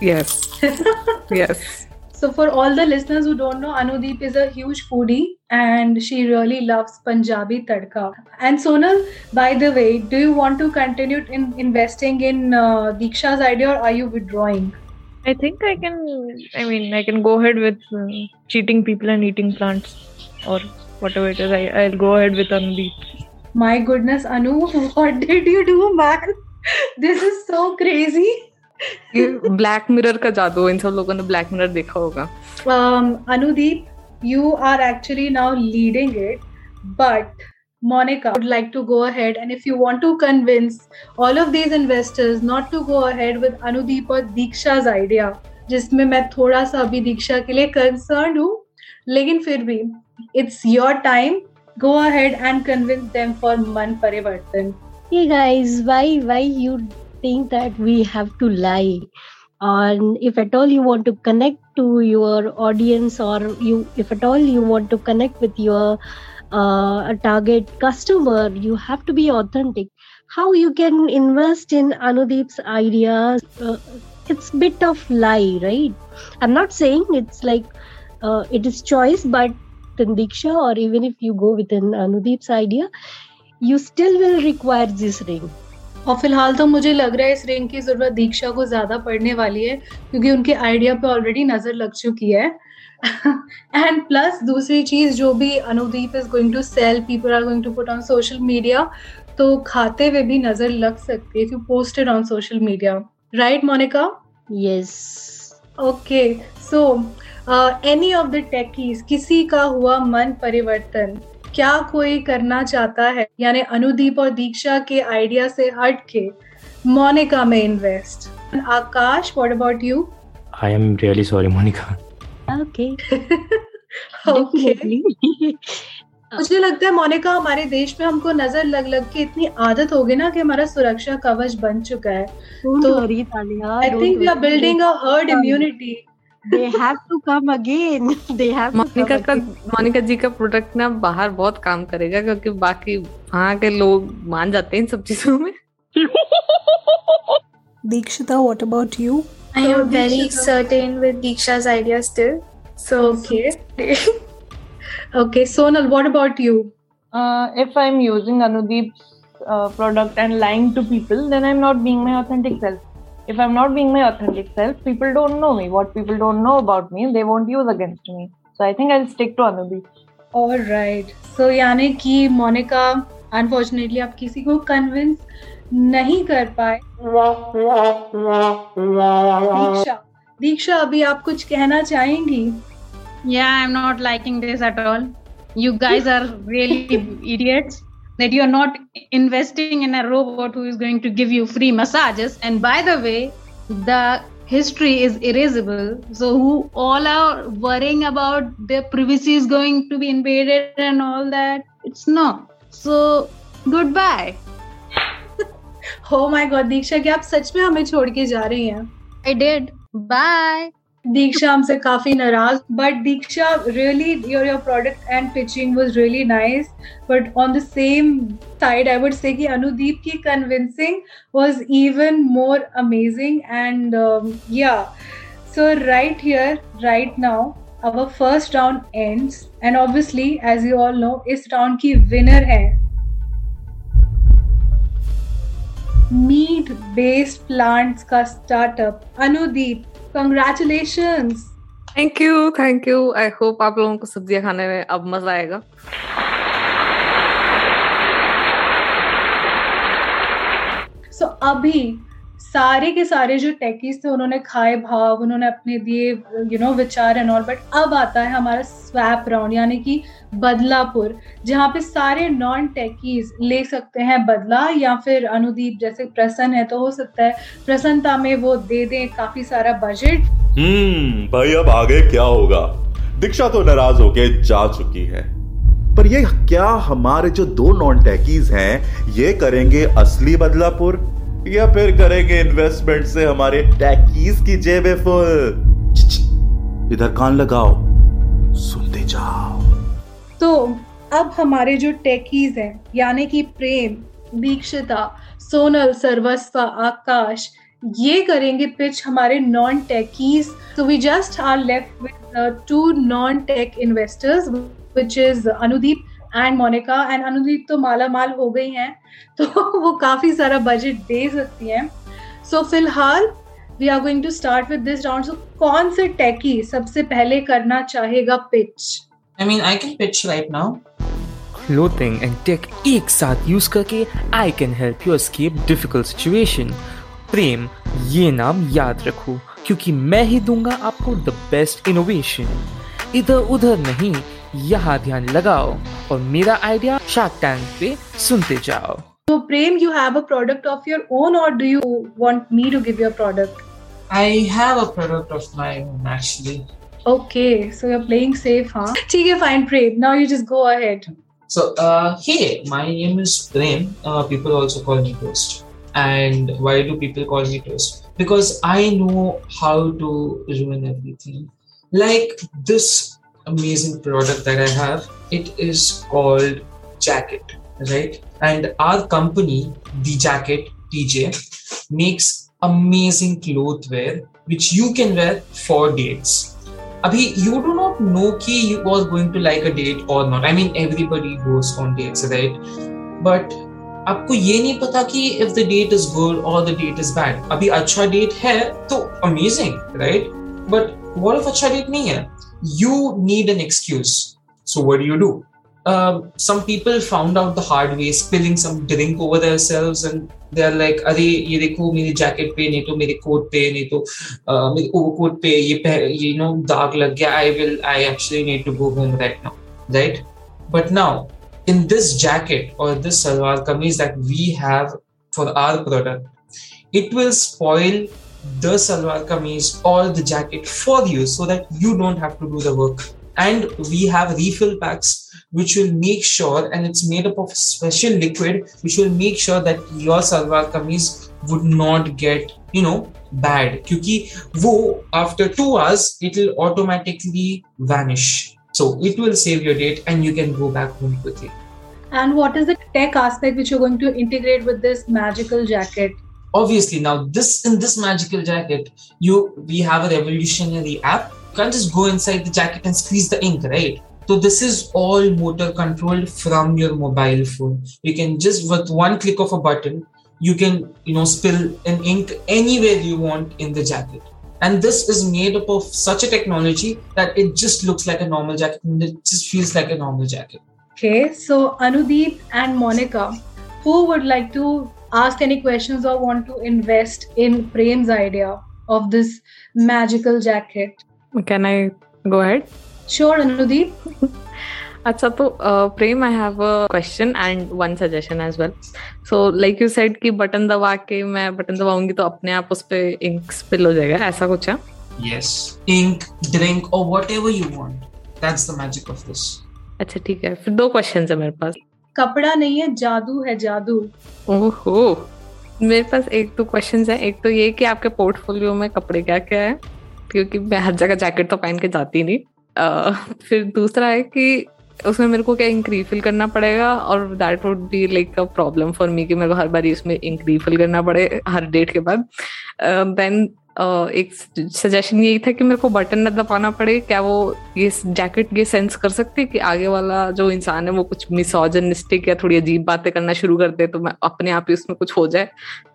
yes yes So, for all the listeners who don't know, Anudeep is a huge foodie and she really loves Punjabi tadka. And Sonal, by the way, do you want to continue in investing in uh, Diksha's idea or are you withdrawing? I think I can. I mean, I can go ahead with uh, cheating people and eating plants, or whatever it is. I, I'll go ahead with Anudeep. My goodness, Anu, what did you do, man? This is so crazy. ये Black Mirror का जादू इन सब लोगों ने black mirror देखा होगा Um, Anudeep, you are actually now leading it, but Monica would like to go ahead and if you want to convince all of these investors not to go ahead with Anudeep or Diksha's idea, जिसमें मैं थोड़ा सा अभी दीक्षा के लिए concern हूँ लेकिन फिर भी it's your time go ahead and convince them for Man Parivartan. Hey guys, why why you think that we have to lie? And if at all you want to connect to your audience, or you if at all you want to connect with your uh, target customer, you have to be authentic. How you can invest in Anudeep's ideas? Uh, it's bit of lie, right? I'm not saying it's like uh, it is choice, but in Diksha or even if you go within Anudeep's idea, you still will require this ring. और फ़िलहाल तो मुझे लग रहा है इस ring की ज़रूरत दीक्षा को ज़्यादा पड़ने वाली है क्योंकि उनके आइडिया पे ऑलरेडी नज़र लग चुकी है एंड प्लस दूसरी चीज़ जो भी Anudeep is going to sell people are going to put on social media तो खाते हुए भी नज़र लग सकती है if you posted on social media right Monika Yes. Okay so any of the techies किसी का हुआ मन परिवर्तन क्या कोई करना चाहता है? यानी अनुदीप और दीक्षा के आइडिया से हट के मोनिका में invest Akash what about you I am really sorry Monika. Okay. Okay मुझे लगता है मोनिका हमारे देश में हमको नज़र लग लग के इतनी आदत हो गई ना कि हमारा सुरक्षा कवच बन चुका है। तो I think we are. Building a herd immunity They have to come again. They have to Monika come का again. मोनिका जी का प्रोडक्ट ना बाहर बहुत काम करेगा क्योंकि बाकी वहाँ के लोग मान जाते हैं इन सब चीज़ों में Dikshita, what about you? I So, am very Deekshita- certain with Diksha's idea still. So Okay. Okay, Sonal, what about you? Uh, if I'm using Anudeep's uh, product and lying to people, then I'm not being my authentic self. If I'm not being my authentic self, people don't know me. What people don't know about me, they won't use against me. So I think I'll stick to Anudeep. All right. So यानी कि Monika unfortunately आप किसी को convince नहीं कर पाए दीक्षा दीक्षा अभी आप कुछ कहना चाहेंगी Yeah, I'm not liking this at all. You guys are really idiots that you're not investing in a robot who is going to give you free massages. And by the way the history is erasable. So who all are worrying about their privacy is going to be invaded and all that it's not. So goodbye. Oh my god diksha you are sach mein i did. Bye. Diksha हमसे काफ़ी नाराज़ but Diksha really your your product and pitching was really nice but on the same side I would say कि अनुदीप की convincing was even more amazing and yeah so right here right now our first round ends, and obviously, as you all know, इस round की winner है। Meat based plants का startup Anudeep. Congratulation thank you thank you I hope आप लोगों को सब्ज़ियाँ खाने में अब मज़ा आएगा। सो so, अभी सारे के सारे जो टेकीज थे, उन्होंने खाए भाव, उन्होंने अपने दिए यू नो विचार एंड ऑल बट अब आता है हमारा स्वैप राउंड यानी कि बदलापुर, जहाँ पे सारे नॉन टेकीज ले सकते हैं बदला या फिर अनुदीप जैसे प्रसन्न है तो हो सकता है प्रसन्नता में वो दे दें काफ़ी सारा बजट हम्म भाई अब आगे क्या होगा? दीक्षा तो नाराज़ होके जा चुकी है। पर ये क्या हमारे जो दो नॉन टैकीज हैं, ये करेंगे असली बदलापुर? या फिर करेंगे इन्वेस्टमेंट से हमारे टैकीज की जेबें फुल इधर कान लगाओ, सुनते जाओ। तो अब हमारे जो टेकीज हैं, यानी कि प्रेम, दीक्षिता, सोनल, सर्वस्वा, आकाश, ये करेंगे पिच हमारे non techies so we just are left with two non tech investors which is Anudeep and Monika and Anudeep तो माला माल हो गई हैं तो वो काफ़ी सारा बजट दे सकती हैं सो so, फ़िलहाल we are going to start with this round so कौन से टेकी सबसे पहले करना चाहेगा pitch I mean, I can pitch right now. Clothing and tech एक साथ यूज़ करके I can help you escape difficult situation. प्रेम ये नाम याद रखो क्योंकि मैं ही दूँगा आपको द बेस्ट इनोवेशन इधर उधर नहीं यहाँ ध्यान लगाओ और मेरा आइडिया शार्क टैंक पे सुनते जाओ So Prem, you have a product of your own, or do you want me to give you a product? I have a product of my own actually. Okay, so you're playing safe, huh? Okay, fine, Prem. Now you just go ahead. So, uh, hey, my name is Prem. Uh, people also call me Toast. And why do people call me Toast? Because I know how to ruin everything. Like this amazing product that I have, it is called Jacket, right? And our company, The Jacket, TJ, makes amazing clothwear which you can wear for dates. Abhi, you do not know ki you are going to like a date or not. I mean, everybody goes on dates, right? But आपको ये नहीं पता कि if the date is good or the date is bad. अभी अच्छा date है तो right? But what if अच्छा date नहीं है? You need an excuse. So what do you do? Uh, some people found out the hard way, spilling some drink over themselves, and they're like, "अरे ये देखो मेरी jacket पे नहीं तो मेरे कोट पे नहीं तो uh, मेरे ओवरकोट पे ये ये नो दाग लग गया I will I actually need to go home right now, right? But now in this jacket or this salwar kameez that we have for our product, it will spoil the salwar kameez or the jacket for you so that you don't have to do the work. And we have refill packs which will make sure, and it's made up of special liquid which will make sure that your salwar kameez would not get, you know, bad. Wo after two hours it will automatically vanish. So it will save your date and you can go back home quickly. And what is the tech aspect which you're going to integrate with this magical jacket? Obviously, now this in this magical jacket, you we have a revolutionary app. You can't just go inside the jacket and squeeze the ink, right? So this is all motor controlled from your mobile phone. You can just with one click of a button, you can you know spill an ink anywhere you want in the jacket. And this is made up of such a technology that it just looks like a normal jacket and it just feels like a normal jacket. Okay, so Anudeep and Monica, who would like to asked any questions or want to invest in Prem's idea of this magical jacket. Can I go ahead? Sure, Anudeep. अच्छा तो Prem I have a question and one suggestion as well so like you said कि button दबा के मैं button दबाऊँगी तो अपने आप उस पर इंक स्पिल हो जाएगा ऐसा कुछ है यस इंक ड्रिंक और whatever you want that's the magic of this अच्छा ठीक है फिर दो क्वेश्चन है मेरे पास कपड़ा नहीं है जादू है जादू। ओहो मेरे पास एक दो क्वेश्चन है। एक तो ये कि आपके पोर्टफोलियो में कपड़े क्या क्या है? क्योंकि मैं हर जगह जैकेट तो पहन के जाती नहीं। uh, फिर दूसरा है कि उसमें मेरे को क्या इंक रिफिल करना पड़ेगा? और that would be like a problem for me कि मेरे को हर बार इसमें इंक रिफिल करना पड़े हर डेट के बाद। देन एक सजेशन यही था कि मेरे को बटन न दबाना पड़े, क्या वो ये जैकेट ये सेंस कर सकती है कि आगे वाला जो इंसान है वो कुछ मिसोजनिस्टिक या थोड़ी अजीब बातें करना शुरू कर दे तो मैं अपने आप ही उसमें कुछ हो जाए?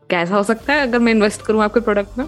कैसा हो सकता है अगर मैं इन्वेस्ट करूँ आपके प्रोडक्ट में?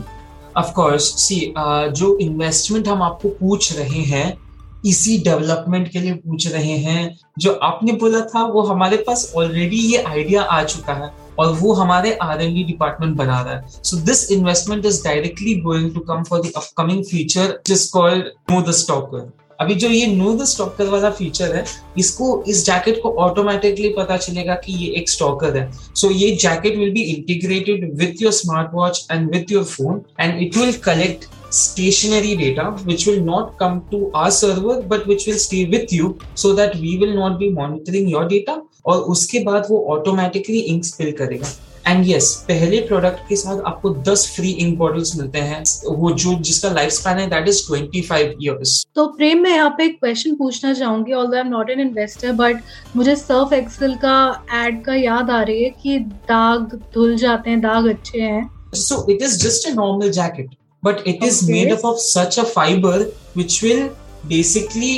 ऑफ़ कोर्स सी जो इन्वेस्टमेंट हम आपको पूछ रहे हैं, इसी डेवलपमेंट के लिए पूछ रहे हैं, जो आपने बोला था, वो हमारे पास ऑलरेडी ये आइडिया आ चुका है। और वो हमारे आर एन डी डिपार्टमेंट बना रहा है। So this investment is directly going to come for the upcoming feature जिस कॉल्ड नो द स्टॉकर अभी जो ये नो द स्टॉकर वाला फीचर है इसको इस जैकेट को ऑटोमेटिकली पता चलेगा कि ये एक स्टॉकर है। सो so, ये jacket will be integrated with your smart watch and with your phone and it will collect stationary data which will not come to our server but which will stay with you so that we will not be monitoring your data और उसके बाद वो automatically ink spill करेगा. And yes yes, पहले product के साथ आपको 10 free ink bottles मिलते हैं. वो जो जिसका लाइफ स्पैन है दैट इज़ 25 इयर्स तो प्रेम मैं यहाँ पे एक क्वेश्चन पूछना चाहूँगी although I am not an investor but मुझे सर्फ एक्सेल का एड का याद आ रही है कि दाग धुल जाते हैं दाग अच्छे हैं। So it is just a normal jacket but it is made up of such a fiber which will basically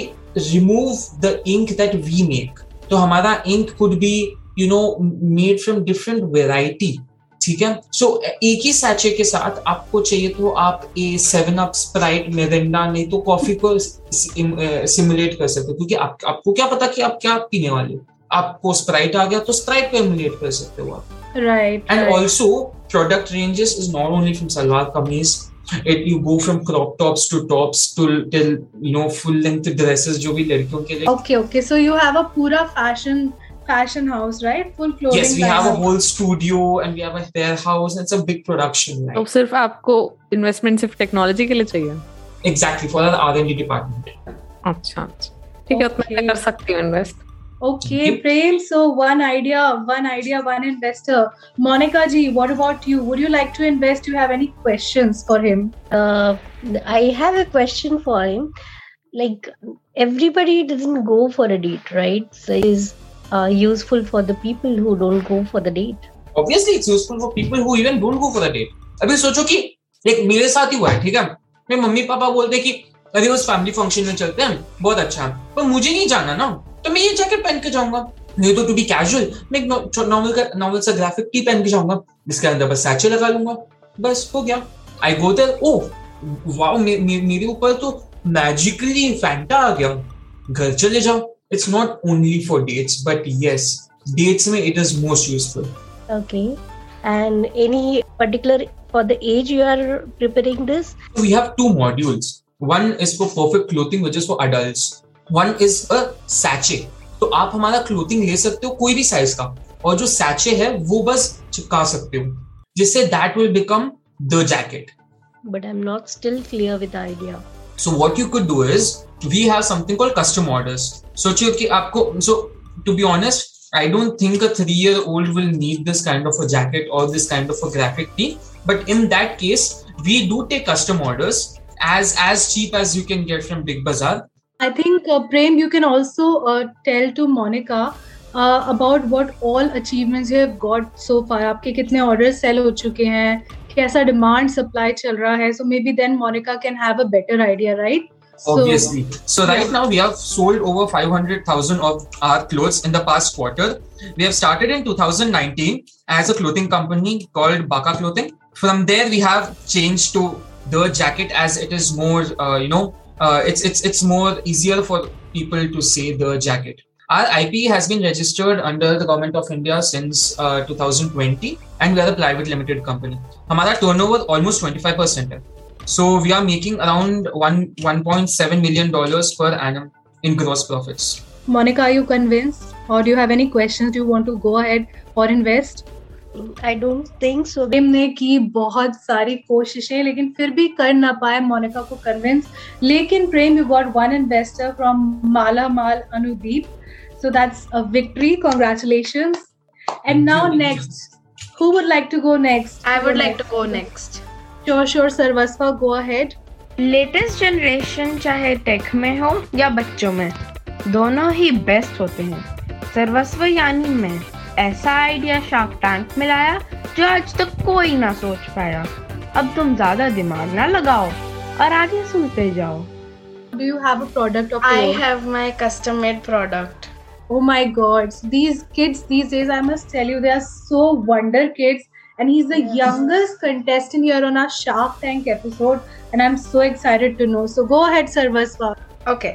remove the ink that we make. तो हमारा ink could be you know made from different variety ठीक है? So so, एक ही सैचे के साथ आपको चाहिए तो आप a Seven Up Sprite Mirinda नहीं तो कॉफ़ी को सिमुलेट कर सकते हो क्योंकि आप, आपको क्या पता कि आप क्या पीने वाले हो? आपको स्प्राइट आ गया तो स्प्राइट को इमुलेट कर सकते हो आप। Right and also product ranges is not only from salwar kameez it you go from crop tops to tops to till you know full length dresses जो भी लड़कियों के लिए okay okay so you have a pura fashion fashion house right full clothing yes we have a whole studio and we have a hair house and it's a big production line तो सिर्फ़ आपको investment सिर्फ़ technology के लिए चाहिए exactly for our R&D department अच्छा अच्छा ठीक है उतना कर सकती हूँ invest Okay, Prem. So one idea, one idea, one investor. Monica ji, what about you? Would you like to invest? Do you have any questions for him? Uh, I have a question for him. Like everybody doesn't go for a date, right? So is uh, useful for the people who don't go for the date. Obviously, it's useful for people who even don't go for the date. अभी सोचो कि एक मेरे साथ ही हुआ है ठीक है मेरे मम्मी पापा बोलते कि अरे उस फैमिली फ़ंक्शन में चलते हैं बहुत अच्छा पर मुझे नहीं जाना ना तो मैं ये जैकेट पहन के जाऊँगा। नहीं तो टू बी कैजुअल मैं नॉर्मल का नॉर्मल सा ग्राफिक टी पहन के जाऊँगा। जिसके अंदर बस सैचे लगा लूँगा। बस हो गया। आई गो देयर ओ वाओ मेरे ऊपर तो मैजिकली फैंटा आ गया। घर चले जाओ। It's not only for dates but yes dates में it is most useful okay and any particular for the age you are preparing this? We have two modules. One is for perfect clothing which is for adults. One is a sachet तो आप हमारा clothing ले सकते हो कोई भी size का। और जो सैचे है वो बस चिपका सकते हो जिससे that will become the jacket but I am not still clear with idea so what you could do is we have something called custom orders सोचिए कि आपको so to be honest I don't think a three year old will need this kind of a jacket और this kind of a graphic tee but in that case we do take custom orders as as cheap as you can get from Big Bazaar I think, uh, Prem, you can also uh, tell to Monica uh, about what all achievements you have got so far. आपके कितने orders sell हो चुके हैं कैसा demand supply चल रहा है so maybe then Monica can have a better idea, right? Obviously. So, so right yeah. now we have sold over 500,000 of our clothes in the past quarter. We have started in 2019 as a clothing company called Baka Clothing. From there, we have changed to the jacket as it is more, uh, you know, uh, it's it's it's more easier for people to say the jacket. Our IP has been registered under the government of India since uh, 2020, and we are a private limited company. Our turnover almost 25 percent. So we are making around one 1.7 million dollars per annum in gross profits. Monica, are you convinced, or do you have any questions? Do you want to go ahead or invest? I don't think so ने की बहुत सारी कोशिशें लेकिन फिर भी कर ना पाए मोनिका को कन्विंस लेकिन Prem you got one investor from Mala Maal Anudeep so that's a victory congratulations and now next Who would like to go next? I would like to go next. Sure, sure, Sarvasva, go ahead. Latest generation चाहे tech में हो या बच्चों में दोनों ही best होते हैं। सर्वस्व यानी मैं। ऐसा आइडिया शार्क टैंक में लाया जो आज तक कोई ना सोच पाया। अब तुम ज़्यादा दिमाग ना लगाओ और आगे सुनते जाओ। Do you have a product of I have my custom made product oh my god these kids these days I must tell you they are so wonder kids and he is the youngest contestant here on our Shark Tank episode and I am so excited to know so go ahead Sarvasva Okay,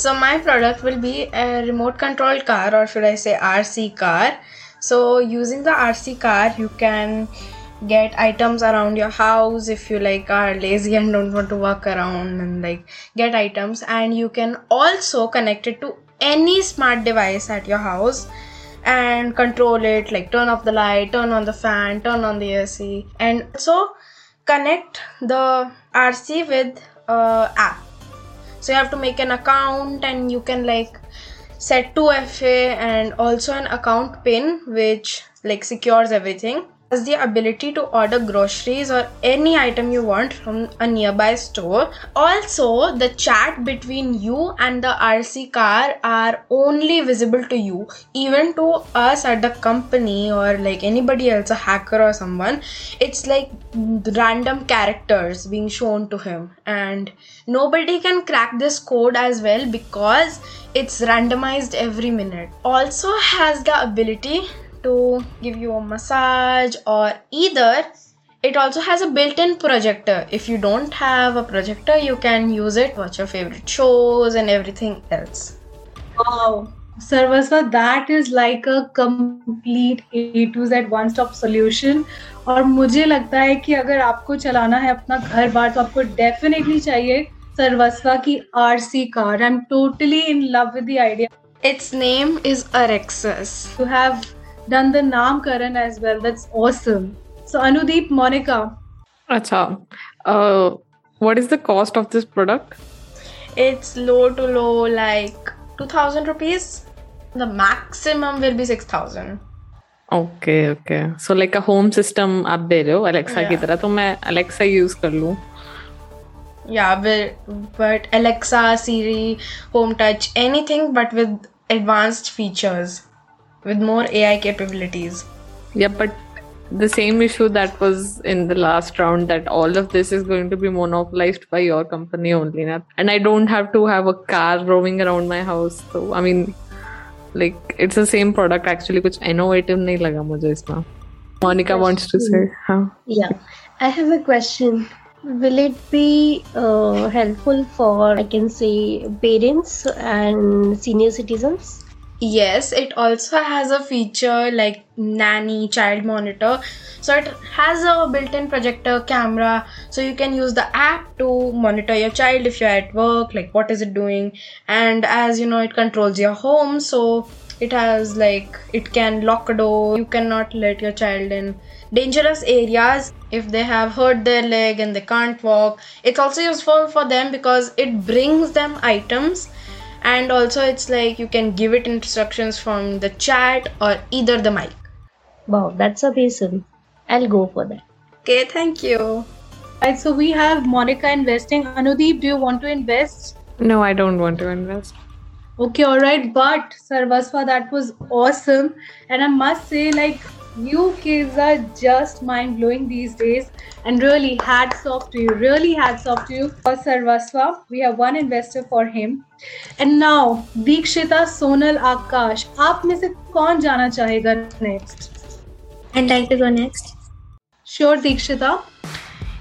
so my product will be a remote controlled car, or should I say RC car. Uh, So, using the RC car, you can get items around your house if you like are lazy and don't want to walk around and like get items. And you can also connect it to any smart device at your house and control it like turn off the light turn on the fan turn on the ac and also connect the rc with uh, app. So you have to make an account and you can like set to fa and also an account pin which like secures everything has the ability to order groceries or any item you want from a nearby store. Also, the chat between you and the RC car are only visible to you, even to us at the company or like anybody else, a hacker or someone. It's like random characters being shown to him, and nobody can crack this code as well because it's randomized every minute. Also, has the ability to give you a massage or either it also has a built-in projector if you don't have a projector you can use it watch your favorite shows and everything else Wow. Sarvasva, that is like a complete A to Z one stop solution. और मुझे लगता है कि अगर आपको चलाना है अपना घर बार तो आपको डेफिनेटली चाहिए सर्वस्वा की RC car I am totally in love with the idea its name is Arexus. You have done the Namkaran as well. That's awesome. So Anudeep, Monica, Acha. Uh, what is the cost of this product? It's low to low like 2000 rupees. The maximum will be 6000. Okay okay so like a home system आप दे रहे हो Alexa की. तरह तो मैं Alexa use कर लूँ Yeah, but, but Alexa, Siri, Home Touch, anything but with advanced features, with more AI capabilities. Yeah, but the same issue that was in the last round that all of this is going to be monopolized by your company only. And I don't have to have a car roaming around my house. So, I mean, like, it's the same product actually, which innovative nahi laga mujhe isma. Monica wants to say. Huh? Yeah, I have a question will it be uh, helpful for i can say parents and senior citizens Yes, it also has a feature like nanny child monitor. So it has a built-in projector camera. So you can use the app to monitor your child if you're at work like what is it doing. And as you know it controls your home. So it has like it can lock a door. You cannot let your child in dangerous areas. If they have hurt their leg and they can't walk it's also useful for them because it brings them items and also it's like you can give it instructions from the chat or either the mic Wow, that's amazing. I'll go for that. okay thank you right? So we have Monica investing. Anudeep, do you want to invest? no I don't want to invest Okay, all right. But Sarvasva, that was awesome. And I must say, like, you kids are just mind blowing these days. And really, hats off to you. Really, hats off to you. For Sarvasva, we have one investor for him. And now, Dikshita Sonal Akash. आप में से कौन जाना चाहेगा next? I'd like to go next. Sure, Dikshita.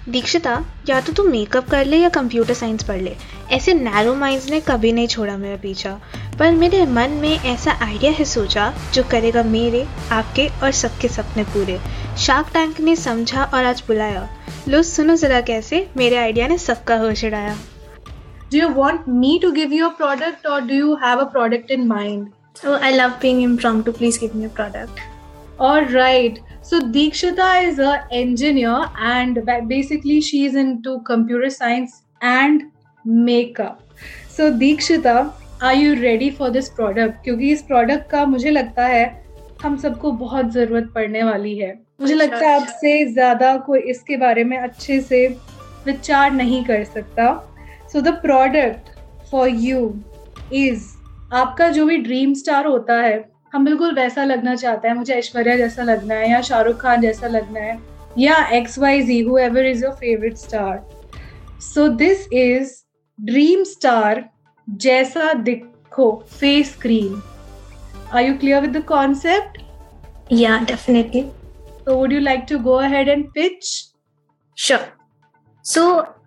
दीक्षिता या तो तू makeup कर ले या कंप्यूटर साइंस पढ़ ले ऐसे नैरो माइंड्स ने कभी नहीं छोड़ा मेरा पीछा पर मेरे मन में ऐसा आइडिया है सोचा जो करेगा मेरे आपके और सबके सपने पूरे शार्क टैंक ने समझा और आज बुलाया लो सुनो जरा कैसे मेरे आइडिया ने सबका होश उड़ाया Do you want me to give you a product or do you have a product in mind? Oh, I love being impromptu. Please give me a product. All right. So Dikshita is a engineer and basically she is into computer science and makeup. So Dikshita are you ready for this product क्योंकि इस product का मुझे लगता है हम सबको बहुत ज़रूरत पड़ने वाली है मुझे लगता है आपसे ज़्यादा कोई इसके बारे में अच्छे से विचार नहीं कर सकता so the product for you is आपका जो भी ड्रीम स्टार होता है हम बिल्कुल वैसा लगना चाहते हैं मुझे ऐश्वर्या जैसा लगना है या शाहरुख खान जैसा लगना है या X Y Z whoever is your favourite star so this is dream star जैसा दिखो face cream are you clear with the concept yeah definitely So would you like to go ahead and pitch? Sure. So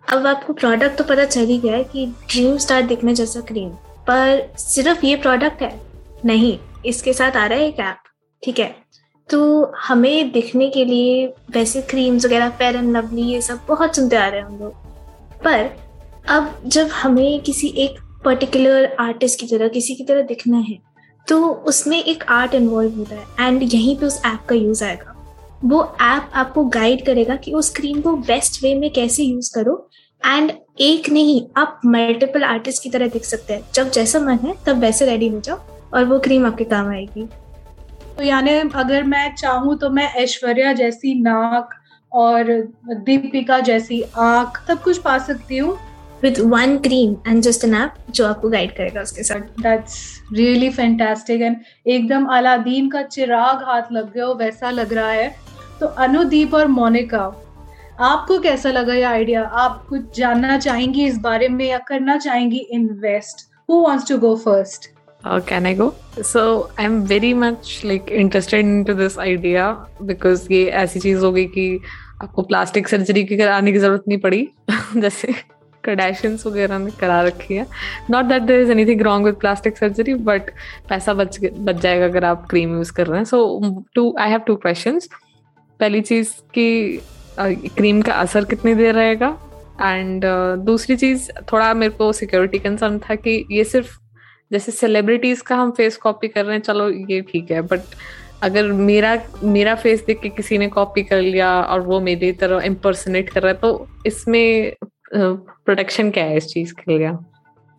अब आपको product तो पता चल ही गया है कि ड्रीम स्टार दिखने जैसा क्रीम पर सिर्फ़ ये प्रोडक्ट है? नहीं इसके साथ आ रहा है एक ऐप ठीक है? तो हमें दिखने के लिए वैसे क्रीम्स वगैरह फेयर एंड लवली ये सब बहुत सुनते आ रहे हैं हम लोग। पर अब जब हमें किसी एक पर्टिकुलर आर्टिस्ट की तरह, किसी की तरह दिखना है तो उसमें एक आर्ट इन्वॉल्व होता है एंड यहीं पे उस ऐप का यूज़ आएगा। वो ऐप आप आपको गाइड करेगा कि उस क्रीम को बेस्ट वे में कैसे यूज़ करो एंड एक नहीं, आप मल्टीपल आर्टिस्ट की तरह दिख सकते हैं। जब जैसा मन है, तब वैसे रेडी हो जाओ और वो क्रीम आपके काम आएगी। तो यानी अगर मैं चाहूँ तो मैं ऐश्वर्या जैसी नाक और दीपिका जैसी आँख सब कुछ पा सकती हूँ। With one cream and just an app जो आपको गाइड करेगा उसके साथ। दैट्स रियली फैंटास्टिक एंड एकदम अलादीन का चिराग हाथ लग गया वैसा लग रहा है। तो अनुदीप और मोनिका आपको कैसा लगा ये आइडिया आप कुछ जानना चाहेंगी इस बारे में या करना चाहेंगी invest who wants to go first Uh, can I go? So I'm very much like interested into this idea because ये ऐसी चीज़ हो गई कि आपको प्लास्टिक सर्जरी की कराने की ज़रूरत नहीं पड़ी जैसे कडाशियंस वगैरह ने करा रखी है। Not that there is anything wrong with plastic surgery but पैसा बच बच जाएगा अगर आप क्रीम यूज़ कर रहे हैं। So two I have two questions पहली चीज़ कि क्रीम का असर कितनी देर रहेगा? एंड uh, दूसरी चीज़ थोड़ा मेरे को सिक्योरिटी कंसर्न था कि ये सिर्फ़ जैसे सेलिब्रिटीज का हम फेस कॉपी कर रहे हैं चलो ये ठीक है बट अगर मेरा मेरा फेस देख के किसी ने कॉपी कर लिया और वो मेरी तरह इम्पर्सनेट कर रहा है तो इसमें प्रोटेक्शन क्या है इस चीज़ के लिए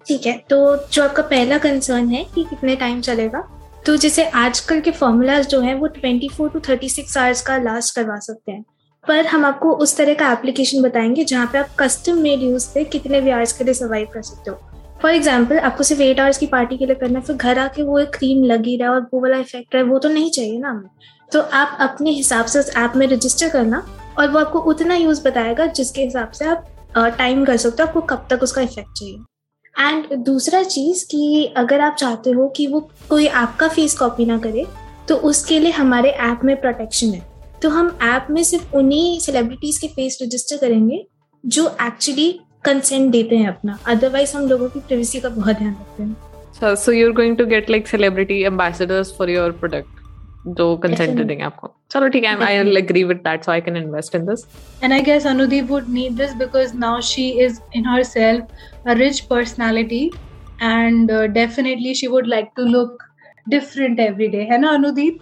ठीक है तो जो आपका पहला कंसर्न है कि कितने टाइम चलेगा तो जैसे आजकल के फॉर्मूलाज जो हैं, वो 24 टू 36 आवर्स का लास्ट करवा सकते हैं। पर हम आपको उस तरह का एप्लीकेशन बताएँगे जहाँ पे आप कस्टम मेड यूज़ पे कितने भी आवर्स के लिए सर्वाइव कर सकते हो। फॉर एग्ज़ाम्पल आपको सिर्फ़ एट आवर्स की पार्टी के लिए करना है, फिर घर आके वो एक क्रीम लगी रहा है और वो वाला इफ़ेक्ट रहा है वो तो नहीं चाहिए ना हमें। तो आप अपने हिसाब से उस ऐप में रजिस्टर करना और वो आपको उतना यूज़ बताएगा जिसके हिसाब से आप टाइम कर सकते हो आपको कब तक उसका इफ़ेक्ट चाहिए। एंड दूसरा चीज़ कि अगर आप चाहते हो कि वो कोई आपका फेस कॉपी ना करे तो उसके लिए हमारे ऐप में प्रोटेक्शन है। तो हम ऐप में सिर्फ़ उन्हीं सेलिब्रिटीज के फेस रजिस्टर करेंगे जो एक्चुअली कंसेंट देते हैं अपना। अदरवाइज़ हम लोगों की प्राइवेसी का बहुत ध्यान रखते हैं। So, so you're going to get like celebrity ambassadors for your product. जो कंसेंट दे देंगे आपको चलो ठीक है I will agree with that so I can invest in this And I guess Anudeep would need this because now she is in herself a rich personality and uh, definitely she would like to look different every day. है ना Anudeep?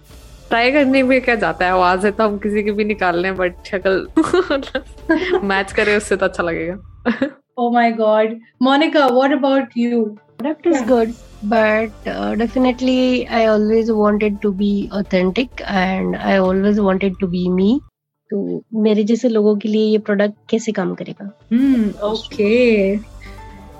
Try करने में क्या जाता है आवाज़ है तो हम किसी की भी निकाल लें बट शक्ल मैच करे उससे तो अच्छा लगेगा Oh my god. Monica, what about you? Product is good, but uh, definitely I always wanted to be authentic and I always wanted to be me. तो मेरे जैसे लोगों के लिए ये प्रोडक्ट कैसे काम करेगा Hmm, okay.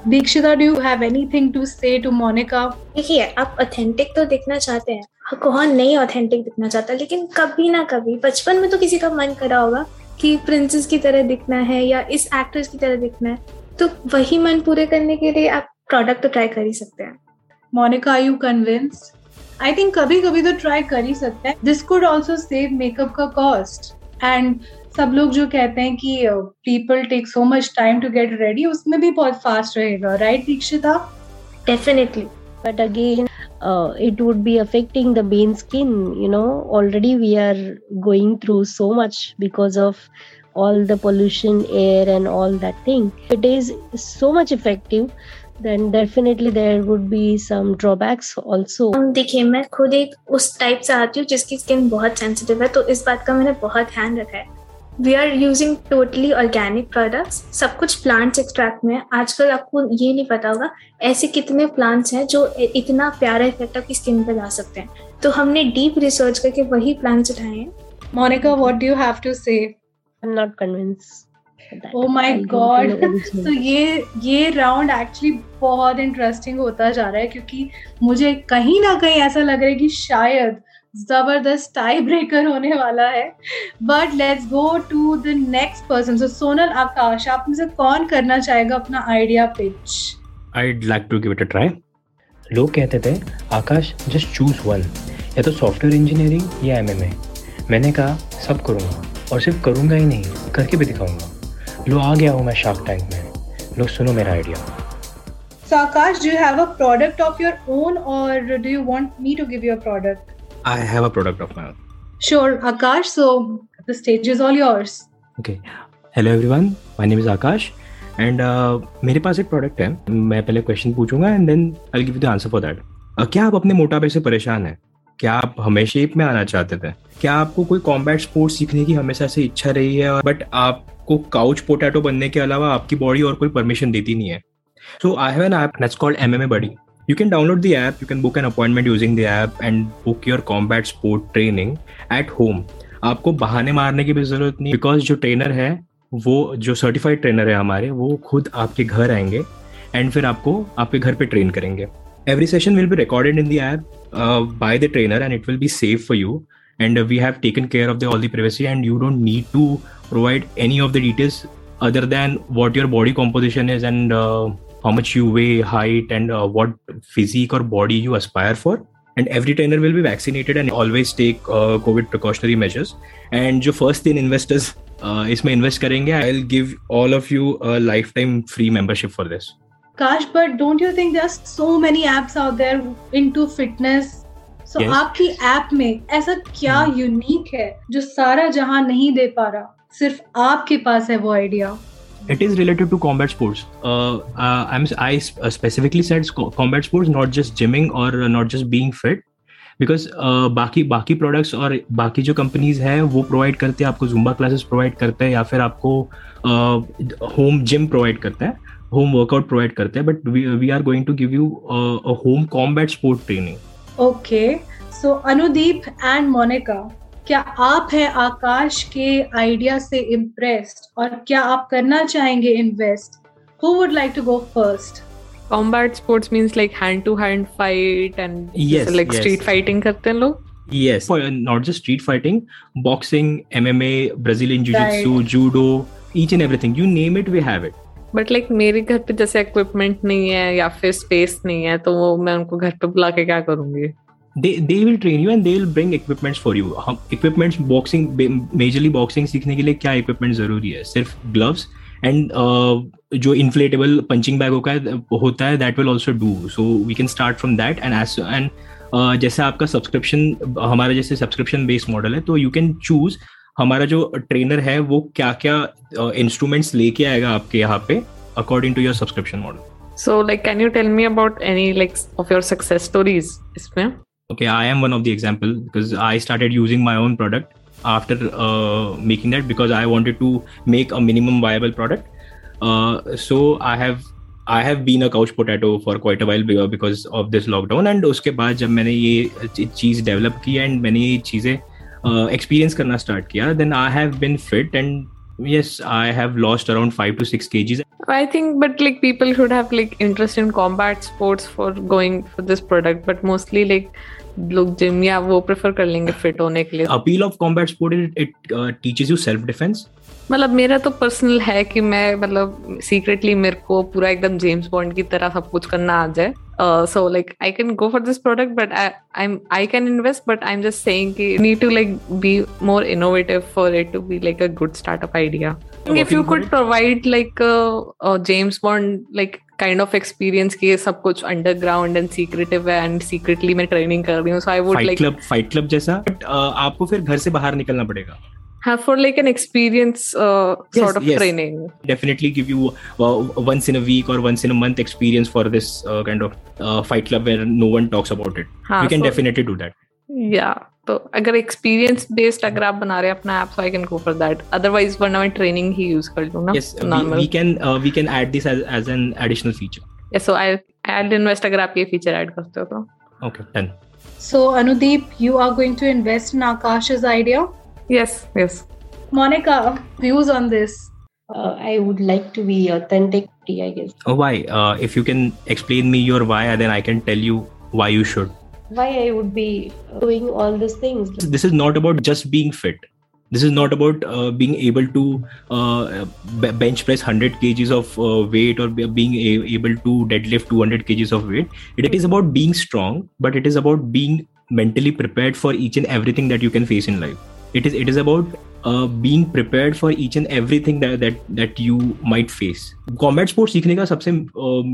Dikshita, do you have anything to say to Monica? देखिए आप ऑथेंटिक तो दिखना चाहते हैं हाँ, कौन नहीं ऑथेंटिक दिखना चाहता लेकिन कभी ना कभी बचपन में तो किसी का मन करा होगा कि प्रिंसेस की तरह दिखना है या इस एक्ट्रेस की तरह दिखना है तो वही मन पूरे करने के लिए आप प्रोडक्ट तो ट्राई कर ही सकते हैं Monica, are you convinced? I think कभी कभी तो ट्राई कर ही सकते हैं this could also save makeup का कॉस्ट एंड सब लोग जो कहते हैं कि people take so much time to get ready उसमें भी बहुत फास्ट रहेगा right Dikshita definitely but again uh, it would be affecting the main skin you know already we are going through so much because of all the pollution air and all that thing it is so much effective then definitely there would be some drawbacks also. देखिए मैं खुद एक उस type से आती हूँ जिसकी skin बहुत सेंसिटिव है तो इस बात का मैंने बहुत ध्यान रखा है। We are using totally organic products सब कुछ प्लांट्स एक्सट्रैक्ट में है। आजकल आपको ये नहीं पता होगा ऐसे कितने प्लांट्स हैं जो इतना प्यारा इफ़ेक्ट आपकी स्किन पे ला सकते हैं। तो हमने डीप रिसर्च करके वही प्लांट्स उठाए हैं। Monica, what do you have to say? I'm not convinced. Oh my I'll go god. to तो ये ये राउंड एक्चुअली बहुत इंटरेस्टिंग होता जा रहा है क्योंकि मुझे कहीं ना कहीं ऐसा लग रहा है कि शायद ज़बरदस्त टाई ब्रेकर होने वाला है। But let's go to the next person so Sonal Akash आप में से कौन करना चाहेगा अपना idea pitch I'd like to give it a try. लोग कहते थे आकाश जस्ट चूज़ वन या तो सॉफ्टवेयर इंजीनियरिंग या एमएमए मैंने कहा सब करूँगा और सिर्फ़ करूँगा ही नहीं करके भी दिखाऊँगा. लो आ गया हूँ मैं शार्क टैंक में। लो सुनो मेरा idea So Akash, do you have a product of your own or do you want me to give you a product? I have a product of my own Sure, Akash. So the stage is all yours. Okay hello everyone my name is Akash and मेरे पास एक product है। मैं पहले question पूछूँगा and then I give the answer for that क्या आप अपने मोटापे से परेशान हैं? क्या आप हमेशा शेप में आना चाहते थे? क्या आपको कोई कॉम्बैट स्पोर्ट्स सीखने की हमेशा से इच्छा रही है? बट आपको काउच पोटैटो बनने के अलावा आपकी बॉडी और कोई परमिशन देती नहीं है। So I have an app that's called M M you can download the app you can book an appointment using the app and book your combat sport training at home आपको बहाने मारने की भी ज़रूरत नहीं बिकॉज़ जो trainer है, वो, जो सर्टिफाइड ट्रेनर है हमारे, वो खुद आपके घर आएँगे एंड फिर आपको आपके घर पे ट्रेन करेंगे। Every session will be recorded in the app by the trainer and it will be safe for you and we have taken care of the all the privacy and you don't need to provide any of the details other than what your body composition is and uh, how much you weigh height and uh, what physique or body you aspire for and every trainer will be vaccinated and always take uh, covid precautionary measures and जो first तीन investors uh, इसमें invest करेंगे I'll give all of you a lifetime free membership for this Kash, but don't you think there's so many apps out there into fitness? So Yes. आपकी app में ऐसा क्या unique है जो सारा जहां नहीं दे पा रहा सिर्फ़ आपके पास है वो idea it is related to combat sports. Uh, uh, i'm i uh, specifically said combat sports not just gymming or uh, not just being fit. Because बाकी बाकी प्रोडक्ट्स और बाकी जो कंपनीज़ हैं वो प्रोवाइड करते हैं आपको जुम्बा क्लासेस प्रोवाइड करते हैं या फिर आपको होम जिम प्रोवाइड करता है होम वर्कआउट प्रोवाइड करते हैं but we are going to give you home combat sport training okay so Anudeep and Monica क्या आप हैं आकाश के आइडिया से इम्प्रेस्ड और क्या आप करना चाहेंगे invest who would like to go first combat sports means like hand to hand fight and Yes, जैसे like yes. street fighting करते हैं लोग yes for uh, not just street fighting boxing mma brazilian jiu-jitsu right. judo each and everything you name it we have it but like मेरे घर पे जैसे equipment नहीं है या फिर स्पेस नहीं है तो वो मैं उनको घर पे बुला के क्या करूँगी they they will train you and they will bring equipments for you हम equipments boxing majorly boxing सीखने के लिए क्या equipment ज़रूरी है सिर्फ़ gloves and uh, जो inflatable punching bag होता है होता है that will also do so we can start from that and as and uh, जैसे आपका सब्सक्रिप्शन हमारा जैसे सब्सक्रिप्शन बेस्ड मॉडल है तो यू कैन चूज़ हमारा जो ट्रेनर है वो क्या क्या इंस्ट्रूमेंट्स लेके आएगा आपके यहाँ पे according to your subscription model So like can you tell me about any like of your success stories इसमें okay i am one of the example because i started using my own product after uh, making that because i wanted to make a minimum viable product uh, so i have I have been a couch potato for quite a while be- because of this lockdown and उसके बाद जब मैंने ये चीज़ develop की and मैंने ये चीज़ें experience करना स्टार्ट किया then I have been fit and yes i have lost around 5 to 6 kgs I think but like people should have like interest in combat sports for going for this product but mostly like लोग gym या वो prefer कर लेंगे fit होने के लिए। Appeal of combat sport it teaches you self defence मतलब मेरा तो पर्सनल है कि मैं मतलब सीक्रेटली मेरे को पूरा एकदम जेम्स बॉन्ड की तरह सब कुछ करना आ जाए। So like I can go for this product but I am I can invest but I am just saying कि need to like be more innovative for it to be like a good startup idea if you could it? provide like a, a James Bond like kind of experience कि सब कुछ underground and secretive है and secretly मैं training कर रही हूँ so I would fight like club fight club जैसा but uh, आपको फिर घर से बाहर निकलना पड़ेगा have for like an experience uh, Yes, sort of yes. training definitely give you uh, once in a week or once in a month experience for this uh, kind of uh, fight club where no one talks about it हाँ, you can so- definitely do that या तो अगर experience based अगर आप बना रहे हैं अपना app so I can go for that otherwise वरना मैं ट्रेनिंग ही यूज कर लूं ना yes we, we can uh, we can add this as, as an additional feature yes so i i'll invest अगर आप ये फीचर ऐड करते हो तो okay done So, Anudeep, you are going to invest in Akash's idea? Yes, yes. Monica, views on this? Uh, I would like to be authentic, I guess. oh why uh, if you can explain me your why then i can tell you why you should Why I would be doing all these things? this is not about just being fit this is not about uh, being able to uh, b- bench press 100 kgs of uh, weight or be- being a- able to deadlift 200 kgs of weight it is about being strong but it is about being mentally prepared for each and everything that you can face in life it is it is about uh, being prepared for each and everything that that that you might face combat sports सीखने का सबसे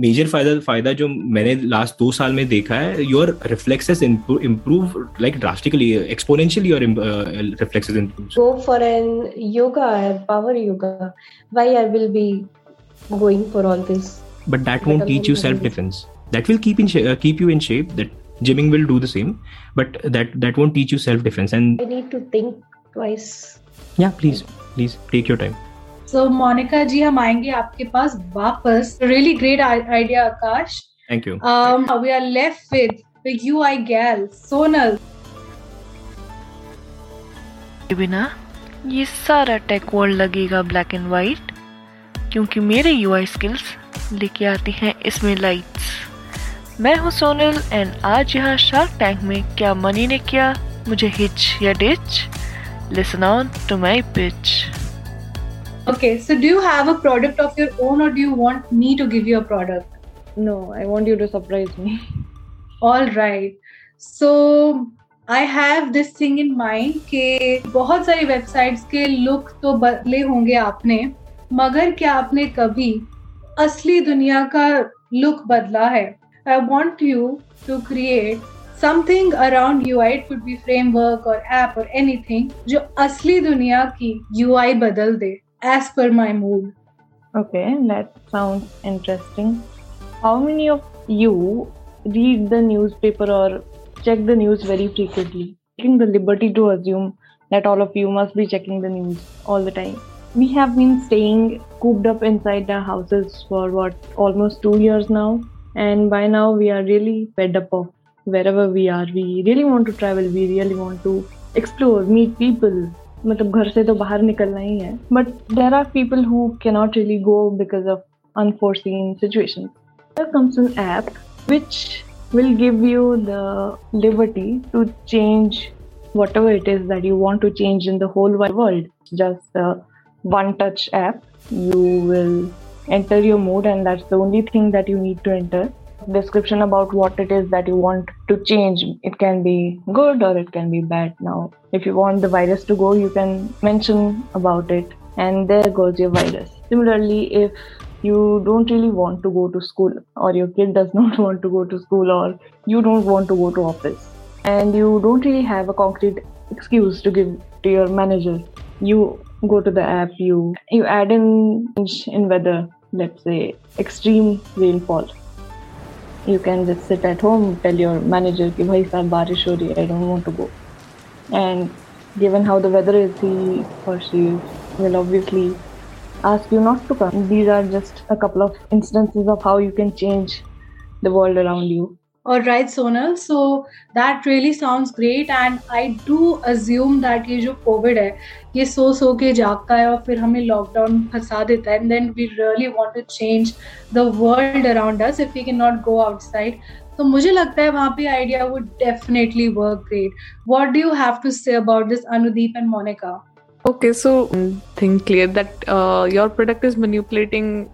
major फ़ायदा फ़ायदा जो मैंने last दो साल में देखा है your reflexes improve like drastically exponentially your reflexes improve Go for an yoga, power yoga. Why I will be going for all this? but that won't teach you self defense that will keep in sh- uh, keep you in shape that gymming will do the same but that that won't teach you self defense and I need to think twice. yeah please please take your time So, Monica ji हम आएँगे आपके पास वापस Really great idea, Akash. thank you Um, we are left with the UI gal, Sonal. बिना ये सारा tech world लगेगा black and white क्योंकि मेरे यूआई स्किल्स लेके आती हैं इसमें लाइट्स मैं हूँ सोनल एंड आज यहाँ शार्क टैंक में क्या मनी ने किया? मुझे हिच या ditch listen on to my pitch okay so do you have a product of your own और do you want me to give you a product no I want you to surprise me all right so I have this thing in mind के बहुत सारी websites के look तो बदले होंगे आपने मगर क्या आपने कभी असली दुनिया का लुक बदला है? I want you to create something around you I it could be framework और ऐप और एनीथिंग जो असली दुनिया की यू बदल दे as per my mood Okay, that sounds interesting. How many of you read the newspaper or check the news very frequently? Taking the liberty to assume that all of you must be checking the news all the time. We have been staying cooped up inside our houses for what almost two years now, and by now we are really fed up of wherever we are. We really want to travel, we really want to explore, meet people. मतलब घर से तो बाहर निकलना ही है but there are people who cannot really go because of unforeseen situations. There comes an app which will give you the liberty to change whatever it is that you want to change in the whole wide world. Just a one touch app. You will enter your mood, and that's the only thing that you need to enter. Description about what it is that you want to change. It can be good or it can be bad. Now, if you want the virus to go, you can mention about it, and there goes your virus. Similarly, if you don't really want to go to school or your kid does not want to go to school or you don't want to go to office and you don't really have a concrete excuse to give to your manager you go to the app you you add in in weather let's say extreme rainfall you can just sit at home tell your manager कि भाई साहब बारिश हो रही है I don't want to go and given how the weather is he or she will obviously ask you not to come. These are just a couple of instances of how you can change the world around you. All right, Sonal. So that really sounds great, and I do assume that ये जो Covid है ये सो सो के जागता है और फिर हमें लॉकडाउन फंसा देता है। And then we really want to change the world around us if you can not go outside तो मुझे लगता है वहाँ पे idea would definitely work great what do you have to say about this Anudeep and Monica okay so think clear that your product is manipulating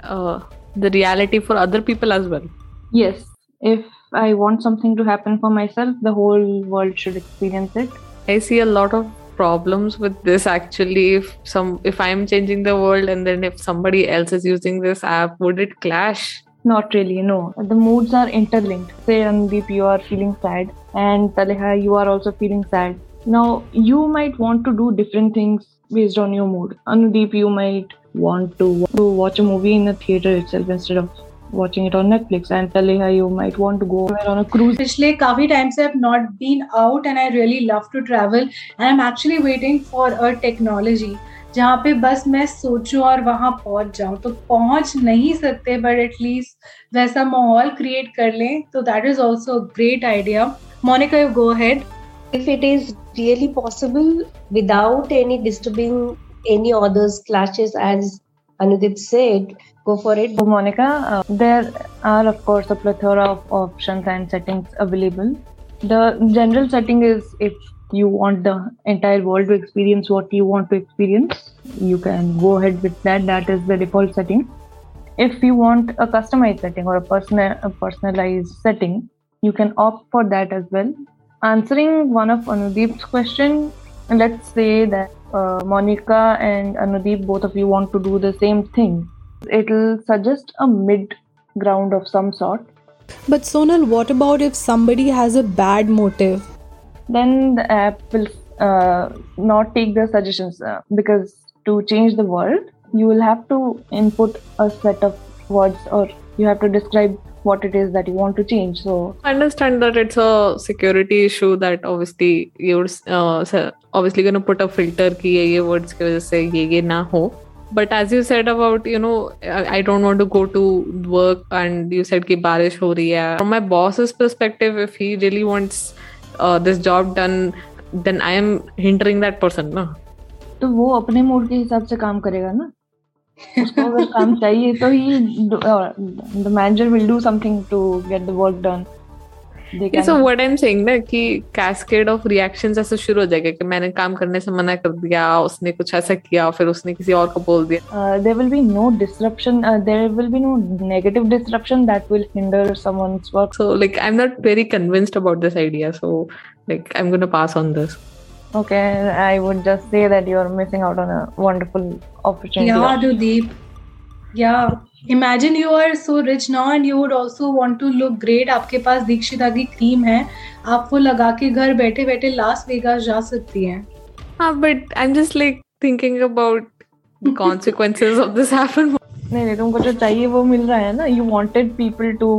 the reality for other people as well yes if I want something to happen for my self the whole world should experience it I see a lot of problems with this actually. If some, if I'm changing the world and then if somebody else is using this app, would it clash? Not really, no. The moods are interlinked. Say, Andeep, you are feeling sad, and Taleha, you are also feeling sad. Now, you might want to do different things based on your mood. Anudeep, you might want to, to watch a movie in a theater itself instead of watching it on Netflix and telling her you might want to go on a cruise. पिछले काफी time से I've not been out and I really love to travel and I'm actually waiting for a technology जहाँ पे बस मैं सोचूं और वहां पहुंच जाऊं तो पहुंच नहीं सकते बट एटलीस्ट वैसा माहौल क्रिएट कर लें तो that is also great idea Monika you go ahead if it is really possible without any disturbing any others clashes as Anudip said, go for it. So, Monica, uh, there are of course a plethora of options and settings available. The general setting is if you want the entire world to experience what you want to experience, you can go ahead with that. That is the default setting. If you want a customized setting or a personal a personalized setting, you can opt for that as well. Answering one of Anudeep's question, let's say that uh, Monica and Anudeep, both of you want to do the same thing. It'll suggest a mid ground of some sort. But Sonal, what about if somebody has a bad motive? Then the app will uh, not take the suggestions uh, because to change the world, you will have to input a set of words or you have to describe what it is that you want to change. So I understand that it's a security issue that obviously you're uh, obviously going to put a filter ki ye, ye words ki wajah se ye ye na ho. But as you said about you know I don't want to go to work and you said की बारिश हो रही है। From my boss perspective if he really wants this job done then I am hindering that person ना। तो वो अपने mood के हिसाब से काम करेगा ना। अगर काम चाहिए तो he the manager will do something to get the work done so what I am saying ना कि कैस्केड ऑफ़ रिएक्शंस ऐसे शुरू हो जाएगा कि मैंने काम करने से मना कर दिया उसने कुछ ऐसा किया फिर उसने किसी और को बोल दिया there will be no disruption there will be no negative disruption that will hinder someone's work so like I am not very convinced about this idea so like I am gonna pass on this Okay, I would just say that you're missing out on a wonderful opportunity. Yeah, Dudeep. Yeah. Imagine you are so rich now and you would also want to look great. आपके पास दीक्षिता की cream है। आप वो लगा के घर बैठे बैठे लास वेगास जा सकती हैं। हाँ but I am just like thinking about consequences of this happen. नहीं नहीं तुमको जो चाहिए वो मिल रहा है ना। You wanted people to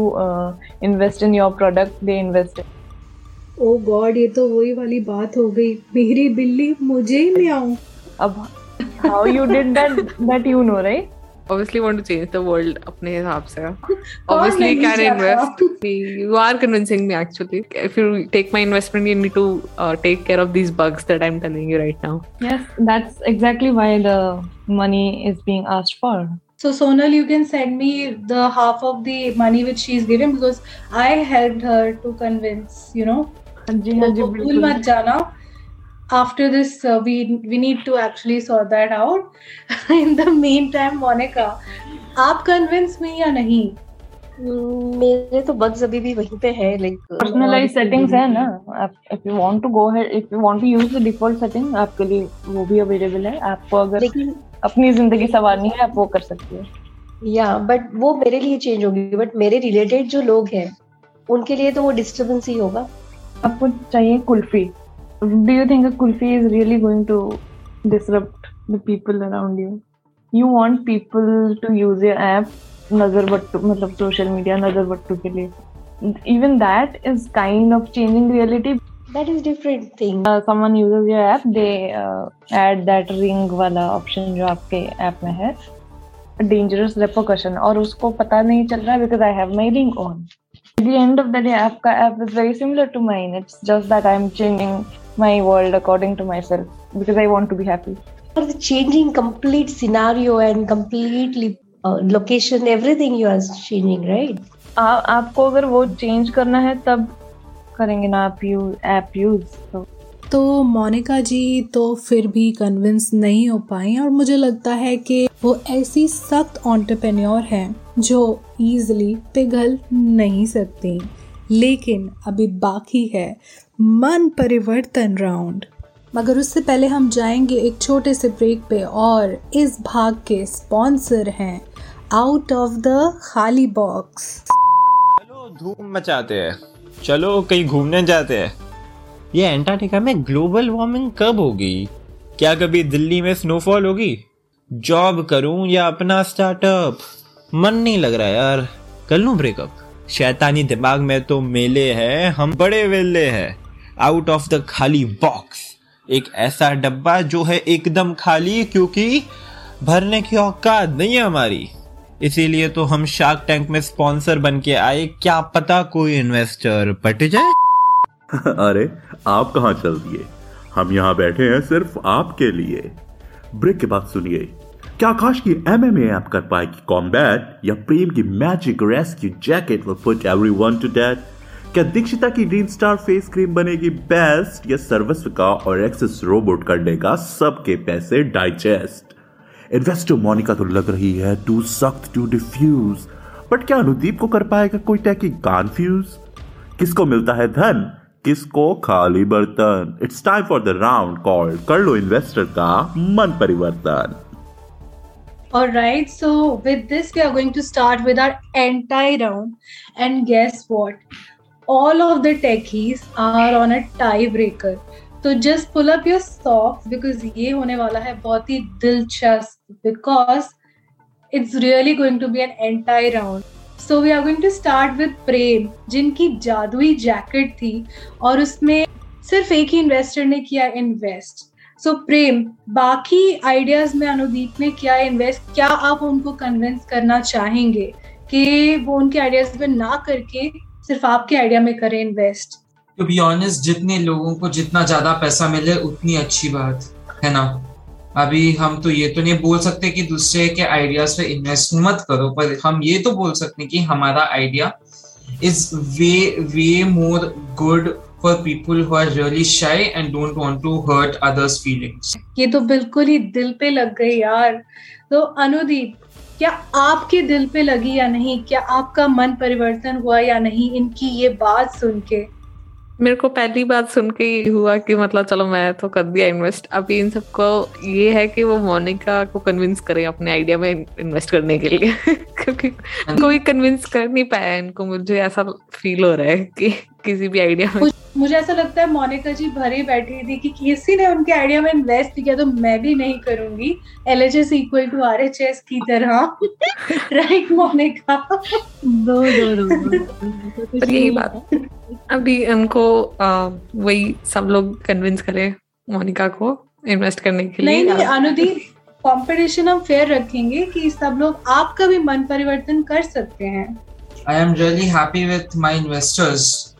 invest in your product they invested oh God ये तो वही वाली बात हो गई। मेरी बिल्ली मुझे ही मियाऊं। अब how you did that that you know right obviously want to change the world अपने हिसाब से obviously you can invest you are convincing me actually if you take my investment you need to uh, take care of these bugs that I'm telling you right now yes that's exactly why the money is being asked for so Sonal you can send me the half of the money which she's given because I helped her to convince you know जी हाँ जी भूल मत जाना after this uh, we we need to actually sort that out. In the meantime monica आप convince में या नहीं? मेरे तो बग्स अभी भी वहीं पे है लाइक पर्सनलाइज सेटिंग्स है ना? आप if you want to go ahead if you want to use the default setting आपके लिए वो भी अवेलेबल है। आपको अगर अपनी ज़िंदगी संवारनी है आप वो कर सकते हो। या बट वो मेरे लिए चेंज होगी बट मेरे रिलेटेड जो लोग हैं उनके लिए तो वो डिस्टर्बेंस ही होगा। आपको चाहिए kulfi. do you think a kulfi is really going to disrupt the people around you you want people to use your app nazar battu matlab social media nazar battu ke liye even that is kind of changing reality that is different thing uh, someone uses your app they uh, add that ring wala option जो आपके app में है dangerous repercussion और उसको पता नहीं चल रहा because I have my ring on at the end of the day आपका app is very similar to mine it's just that I'm changing my world according to myself because I want to be happy. For the changing complete scenario and completely uh, location, everything you are changing, right? आ, आपको अगर वो change करना है तब करेंगे ना आप use app use तो तो मोनिका जी तो फिर भी कन्विंस नहीं हो पाई और मुझे लगता है कि वो ऐसी सख्त ऑन्टरप्रेन्योर हैं जो ईजिली पिघल नहीं सकती लेकिन अभी बाकी है मन परिवर्तन राउंड मगर उससे पहले हम जाएँगे एक छोटे से ब्रेक पे और इस भाग के स्पॉन्सर हैं आउट ऑफ़ द खाली बॉक्स चलो, धूम मचाते हैं। चलो, कहीं घूमने जाते हैं। ये एंटार्क्टिका में ग्लोबल वार्मिंग कब होगी? क्या कभी दिल्ली में स्नोफॉल होगी? जॉब करूँ या अपना स्टार्टअप मन नहीं लग रहा यार। कर लूँ ब्रेकअप शैतानी दिमाग में तो मेले है, हम बड़े वेले हैं। आउट ऑफ़ द खाली बॉक्स एक ऐसा डब्बा जो है एकदम खाली, क्योंकि भरने की औकात नहीं है हमारी। इसीलिए तो हम शार्क टैंक में स्पॉन्सर बन के आए। क्या पता कोई इन्वेस्टर पट जाए। अरे, आप कहाँ चल दिए? हम यहाँ बैठे हैं सिर्फ़ आपके लिए। ब्रेक के बाद सुनिए। क्या आकाश की एमएमए ऐप कर पाएगी कॉम्बैट या प्रेम की magic rescue jacket will put everyone to death क्या दीक्षिता की ड्रीम स्टार फेस क्रीम बनेगी बेस्ट? या सर्वस्व का और एक्सेस रोबोट कर देगा सबके पैसे डाइजेस्ट। इन्वेस्टर मोनिका तो लग रही है टू सख्त टू डिफ्यूज। बट क्या अनुदीप को कर पाएगा कोई टैकी कन्फ्यूज़? किसको मिलता है धन? किसको खाली बर्तन? It's time for the round called कर लो इन्वेस्टर का मन परिवर्तन। Alright, so with this, we are going to start with our entire round. And guess what? All of the techies are on a tiebreaker. तो just pull up your socks because ये होने वाला है बहुत ही दिलचस्प because it's really going to be an entire round. So we are going to start with प्रेम जिनकी जादुई जैकेट थी और उसमें सिर्फ़ एक ही इन्वेस्टर ने किया इन्वेस्ट सो so, प्रेम बाकी आइडियाज़ में अनुदीप ने किया इन्वेस्ट क्या आप उनको कन्विंस करना चाहेंगे कि वो उनके आइडियाज़ में ना करके सिर्फ़ आपके आइडिया में करें इन्वेस्ट टू बी ऑनेस्ट जितने लोगों को जितना ज़्यादा पैसा मिले उतनी अच्छी बात है ना? अभी हम तो ये तो नहीं बोल सकते कि दूसरे के आइडियाज़ पे इन्वेस्ट मत करो पर हम ये तो बोल सकते हैं कि हमारा idea is way way more good for people who are really shy and don't want to hurt others feelings. ये तो बिल्कुल ही दिल पे लग गई यार। तो अनुदीप क्या आपके दिल पे लगी या नहीं? क्या आपका मन परिवर्तन हुआ या नहीं? इनकी ये बात सुन के। मेरे को पहली बात सुन के ही हुआ कि मतलब चलो मैं तो कर दिया इन्वेस्ट अभी इन सबको ये है कि वो मोनिका को कन्विंस करें अपने आइडिया में इन्वेस्ट करने के लिए। क्योंकि कोई कन्विंस कर नहीं पाया इनको। मुझे ऐसा फील हो रहा है कि किसी भी आइडिया में। मुझे ऐसा लगता है मोनिका जी भरे बैठी थी कि किसी ने उनके आइडिया में इन्वेस्ट किया तो मैं भी नहीं करूँगी। L H S equal to R H S की तरह। Right Monica? दो दो दो पर यही बात। अभी उनको वही सब लोग कन्विंस करें मोनिका को इन्वेस्ट करने के लिए। नहीं नहीं अनुदीप कंपटीशन हम फेयर रखेंगे कि सब लोग आपका भी मन परिवर्तन कर सकते हैं। I am really happy with my investors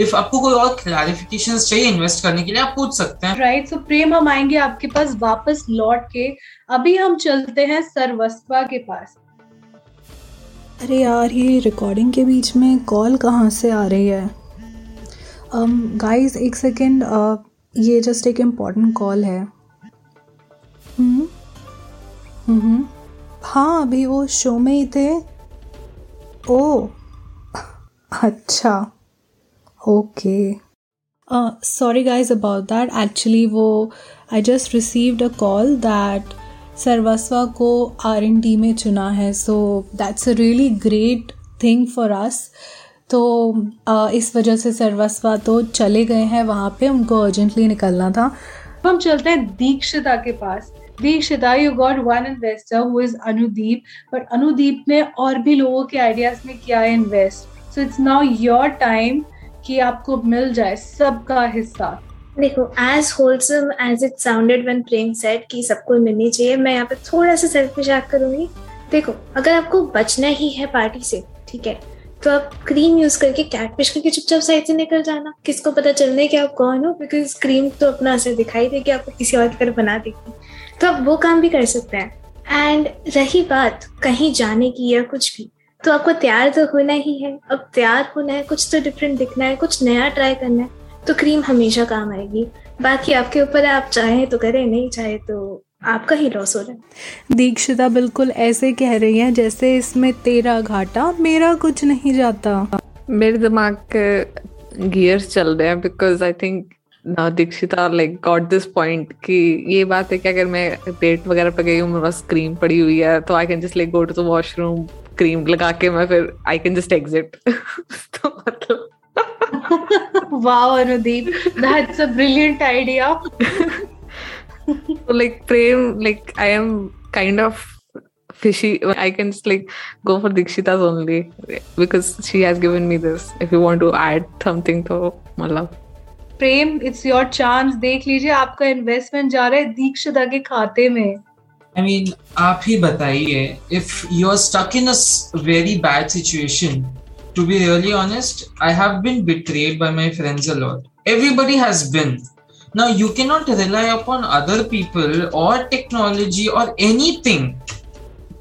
if आपको कोई और क्लैरिफिकेशन चाहिए इन्वेस्ट करने के लिए आप पूछ सकते हैं। राइट सो प्रेम हम आएँगे आपके पास वापस लौट के। अभी हम चलते हैं सर्वस्वा के पास। अरे यार ये रिकॉर्डिंग के बीच में कॉल कहाँ से आ रही है? गाइस um, एक सेकेंड uh, ये जस्ट एक इंपॉर्टेंट कॉल है। हम्म हम्म हाँ अभी वो शो में ही थे। ओ अच्छा। Okay sorry guys about that actually वो I just received a call that Sarvasva को आर एन डी में चुना है so that's a really great thing for us तो uh, इस वजह से सर्वस्वा तो चले गए हैं वहाँ पे उनको अर्जेंटली निकलना था। हम चलते हैं दीक्षिता के पास। Dikshita you got one investor who is Anudeep but Anudeep ने और भी लोगों के आइडियाज़ में किया है invest so it's now your time कि आपको मिल जाए सबका हिस्सा। देखो as wholesome as it sounded when Prem said कि सबको मिलनी चाहिए, मैं यहाँ पे थोड़ा सा सेल्फिश एक्ट करूँगी। देखो, अगर आपको बचना ही है पार्टी से, ठीक है तो आप क्रीम यूज़ करके कैटफिश करके चुपचाप साइड से निकल जाना। किसको पता चलने कि आप कौन हो बिकॉज़ क्रीम तो अपना असर दिखाई देगी, आपको किसी और की तरह बना देगी। तो आप वो काम भी कर सकते हैं। एंड रही बात कहीं जाने की या कुछ भी तो आपको तैयार तो होना ही है। अब तैयार होना है कुछ तो डिफरेंट दिखना है कुछ नया ट्राई करना है तो क्रीम हमेशा काम आएगी। बाकी आपके ऊपर है आप चाहें तो करें नहीं चाहे तो आपका ही लॉस हो रहा है। दीक्षिता बिल्कुल ऐसे कह रही है जैसे इसमें तेरा घाटा मेरा कुछ नहीं जाता। मेरे दिमाग के गियर्स चल रहे हैं बिकॉज़ आई थिंक ना Dikshita like got this point कि ये बात है कि अगर मैं डेट वगैरह पे गई हूँ मेरे पास क्रीम पड़ी हुई है तो I can just like go to the washroom cream लगा के मैं फिर आई कैन जस्ट एग्जिट तो मतलब wow anudeep that's a brilliant idea so like prem like i am kind of fishy. I can just like go for Dikshita's only because she has given me this. If you want to add something to मतलब प्रेम it's your chance देख लीजिए आपका investment जा रहा है दीक्षिता के खाते में आई मीन आप ही बताइए if you are stuck in a very bad situation to be really honest I have been betrayed by my friends a lot everybody has been now you can not rely upon other people और technology और anything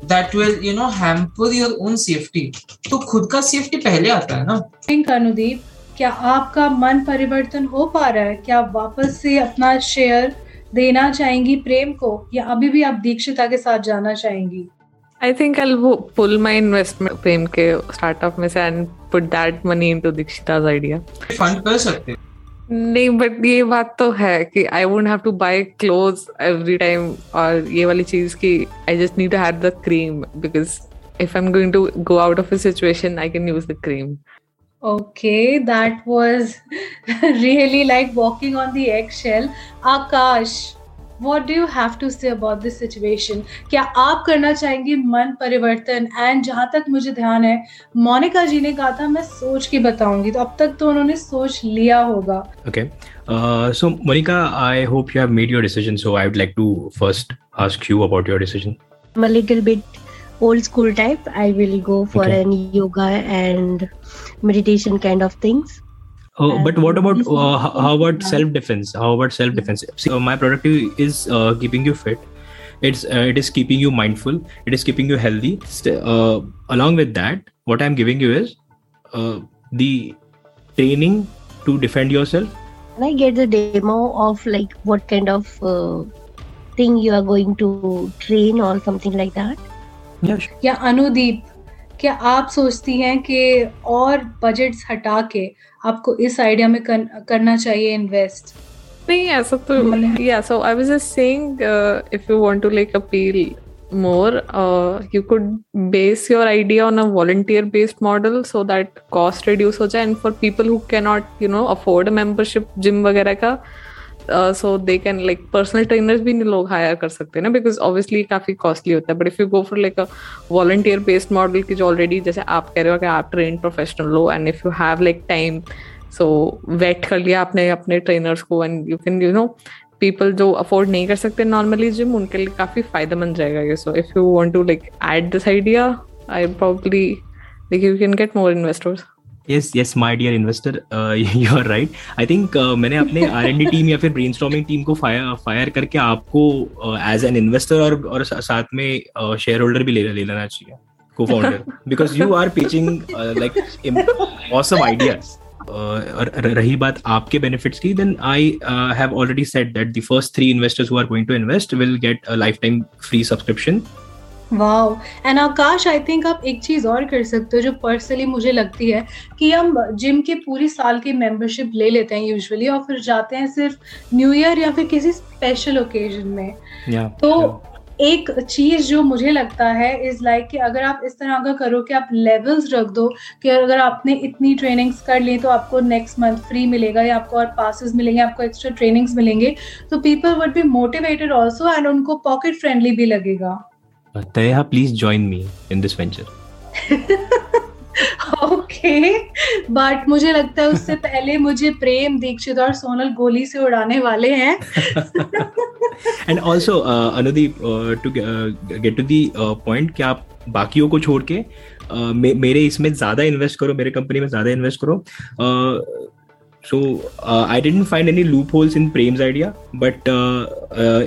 That will, you know, hamper your own safety. तो खुद का safety पहले आता है ना? Think Anudeep क्या आपका मन परिवर्तन हो पा रहा है? क्या वापस से अपना शेयर देना चाहेंगी प्रेम को या अभी भी आप दीक्षिता के साथ जाना चाहेंगी I think I'll wo- pull my investment प्रेम के startup में से and put that money into Dikshita's idea. Fund कर सकते हो. नहीं बट ये बात तो है कि I won't have to buy clothes every time और ये वाली चीज़ की I just need to have the cream because if I am going to go out of a situation I can use the cream Okay, that was really like walking on the eggshell. Akash, what do you have to say about this situation? क्या आप करना चाहेंगी मन परिवर्तन and जहाँ तक मुझे ध्यान है मोनिका जी ने कहा था मैं सोच के बताऊँगी तो अब तक तो उन्होंने सोच लिया होगा Okay. Uh, so, Monica, I hope you have made your decision. So, I would like to first ask you about your decision. I'm a little bit old school type. I will go for Okay. an yoga and meditation kind of things Oh, but what about uh, how about self defense? How about self defense? So uh, my productivity is uh, keeping you fit. It's uh, it is keeping you mindful. It is keeping you healthy. Uh, along with that, what I'm giving you is uh, the training to defend yourself. Can I get the demo of like what kind of thing you are going to train or something like that? Yeah. Sure. Yeah, Anudeep क्या आप सोचती हैं कि और budgets हटा के आपको इस आइडिया में कर, करना चाहिए इन्वेस्ट नहीं ऐसा तो या so I was just saying if you want to like appeal more you could base your idea on a volunteer based model so that cost reduce हो जाए and for people who can not you know afford membership gym वगैरह का so they can like personal trainers भी नहीं लोग higher कर सकते ना बिकॉज़ ऑब्वियसली काफ़ी कॉस्टली होता है. But if you go for like a volunteer based model की जो ऑलरेडी जैसे आप कह रहे हो कि आप ट्रेन प्रोफेशनल हो and if you have like time so wait कर लिया आपने अपने ट्रेनर्स को and you can you know people जो अफोर्ड नहीं कर सकते नॉर्मली जिम उनके लिए काफ़ी फ़ायदेमंद रहेगा ये. So if you want to like at this idea I probably like you can get more investors yes yes my dear investor uh, you are right. I think uh, मैंने अपने R N D team या फिर brain team को fire fire करके आपको as an investor और और साथ में शेयर होल्डर भी ले ले लेना चाहिए को founder because you are pitching like awesome ideas और रही बात आपके बेनिफिट्स की then I have already set that the first three investors who are going to invest will get a life time free subscription wow and Akash I think आप एक चीज़ और कर सकते हो जो पर्सनली मुझे लगती है कि हम जिम के पूरी साल की मेंबरशिप ले लेते हैं यूजुअली और फिर जाते हैं सिर्फ़ न्यू ईयर या फिर किसी स्पेशल ओकेजन में। या तो yeah. एक चीज़ जो मुझे लगता है इज़ लाइक like कि अगर आप इस तरह का करो कि आप लेवल्स रख दो कि अगर आपने इतनी ट्रेनिंग्स कर ली तो आपको नेक्स्ट मंथ फ्री मिलेगा या आपको और पासेस मिलेंगे आपको एक्स्ट्रा ट्रेनिंग्स मिलेंगे। तो people would be motivated also and उनको पॉकेट फ्रेंडली भी लगेगा। Tayaha, please join me in this venture. Okay but मुझे लगता है उससे पहले मुझे प्रेम दीक्षित और सोनल गोली से उड़ाने वाले हैं and also Anudeep to get to the point कि आप बाकियों को छोड़ के uh, मे, मेरे इसमें ज़्यादा इन्वेस्ट करो मेरे कंपनी में ज़्यादा इन्वेस्ट करो so I didn't find any loopholes in Prem's idea but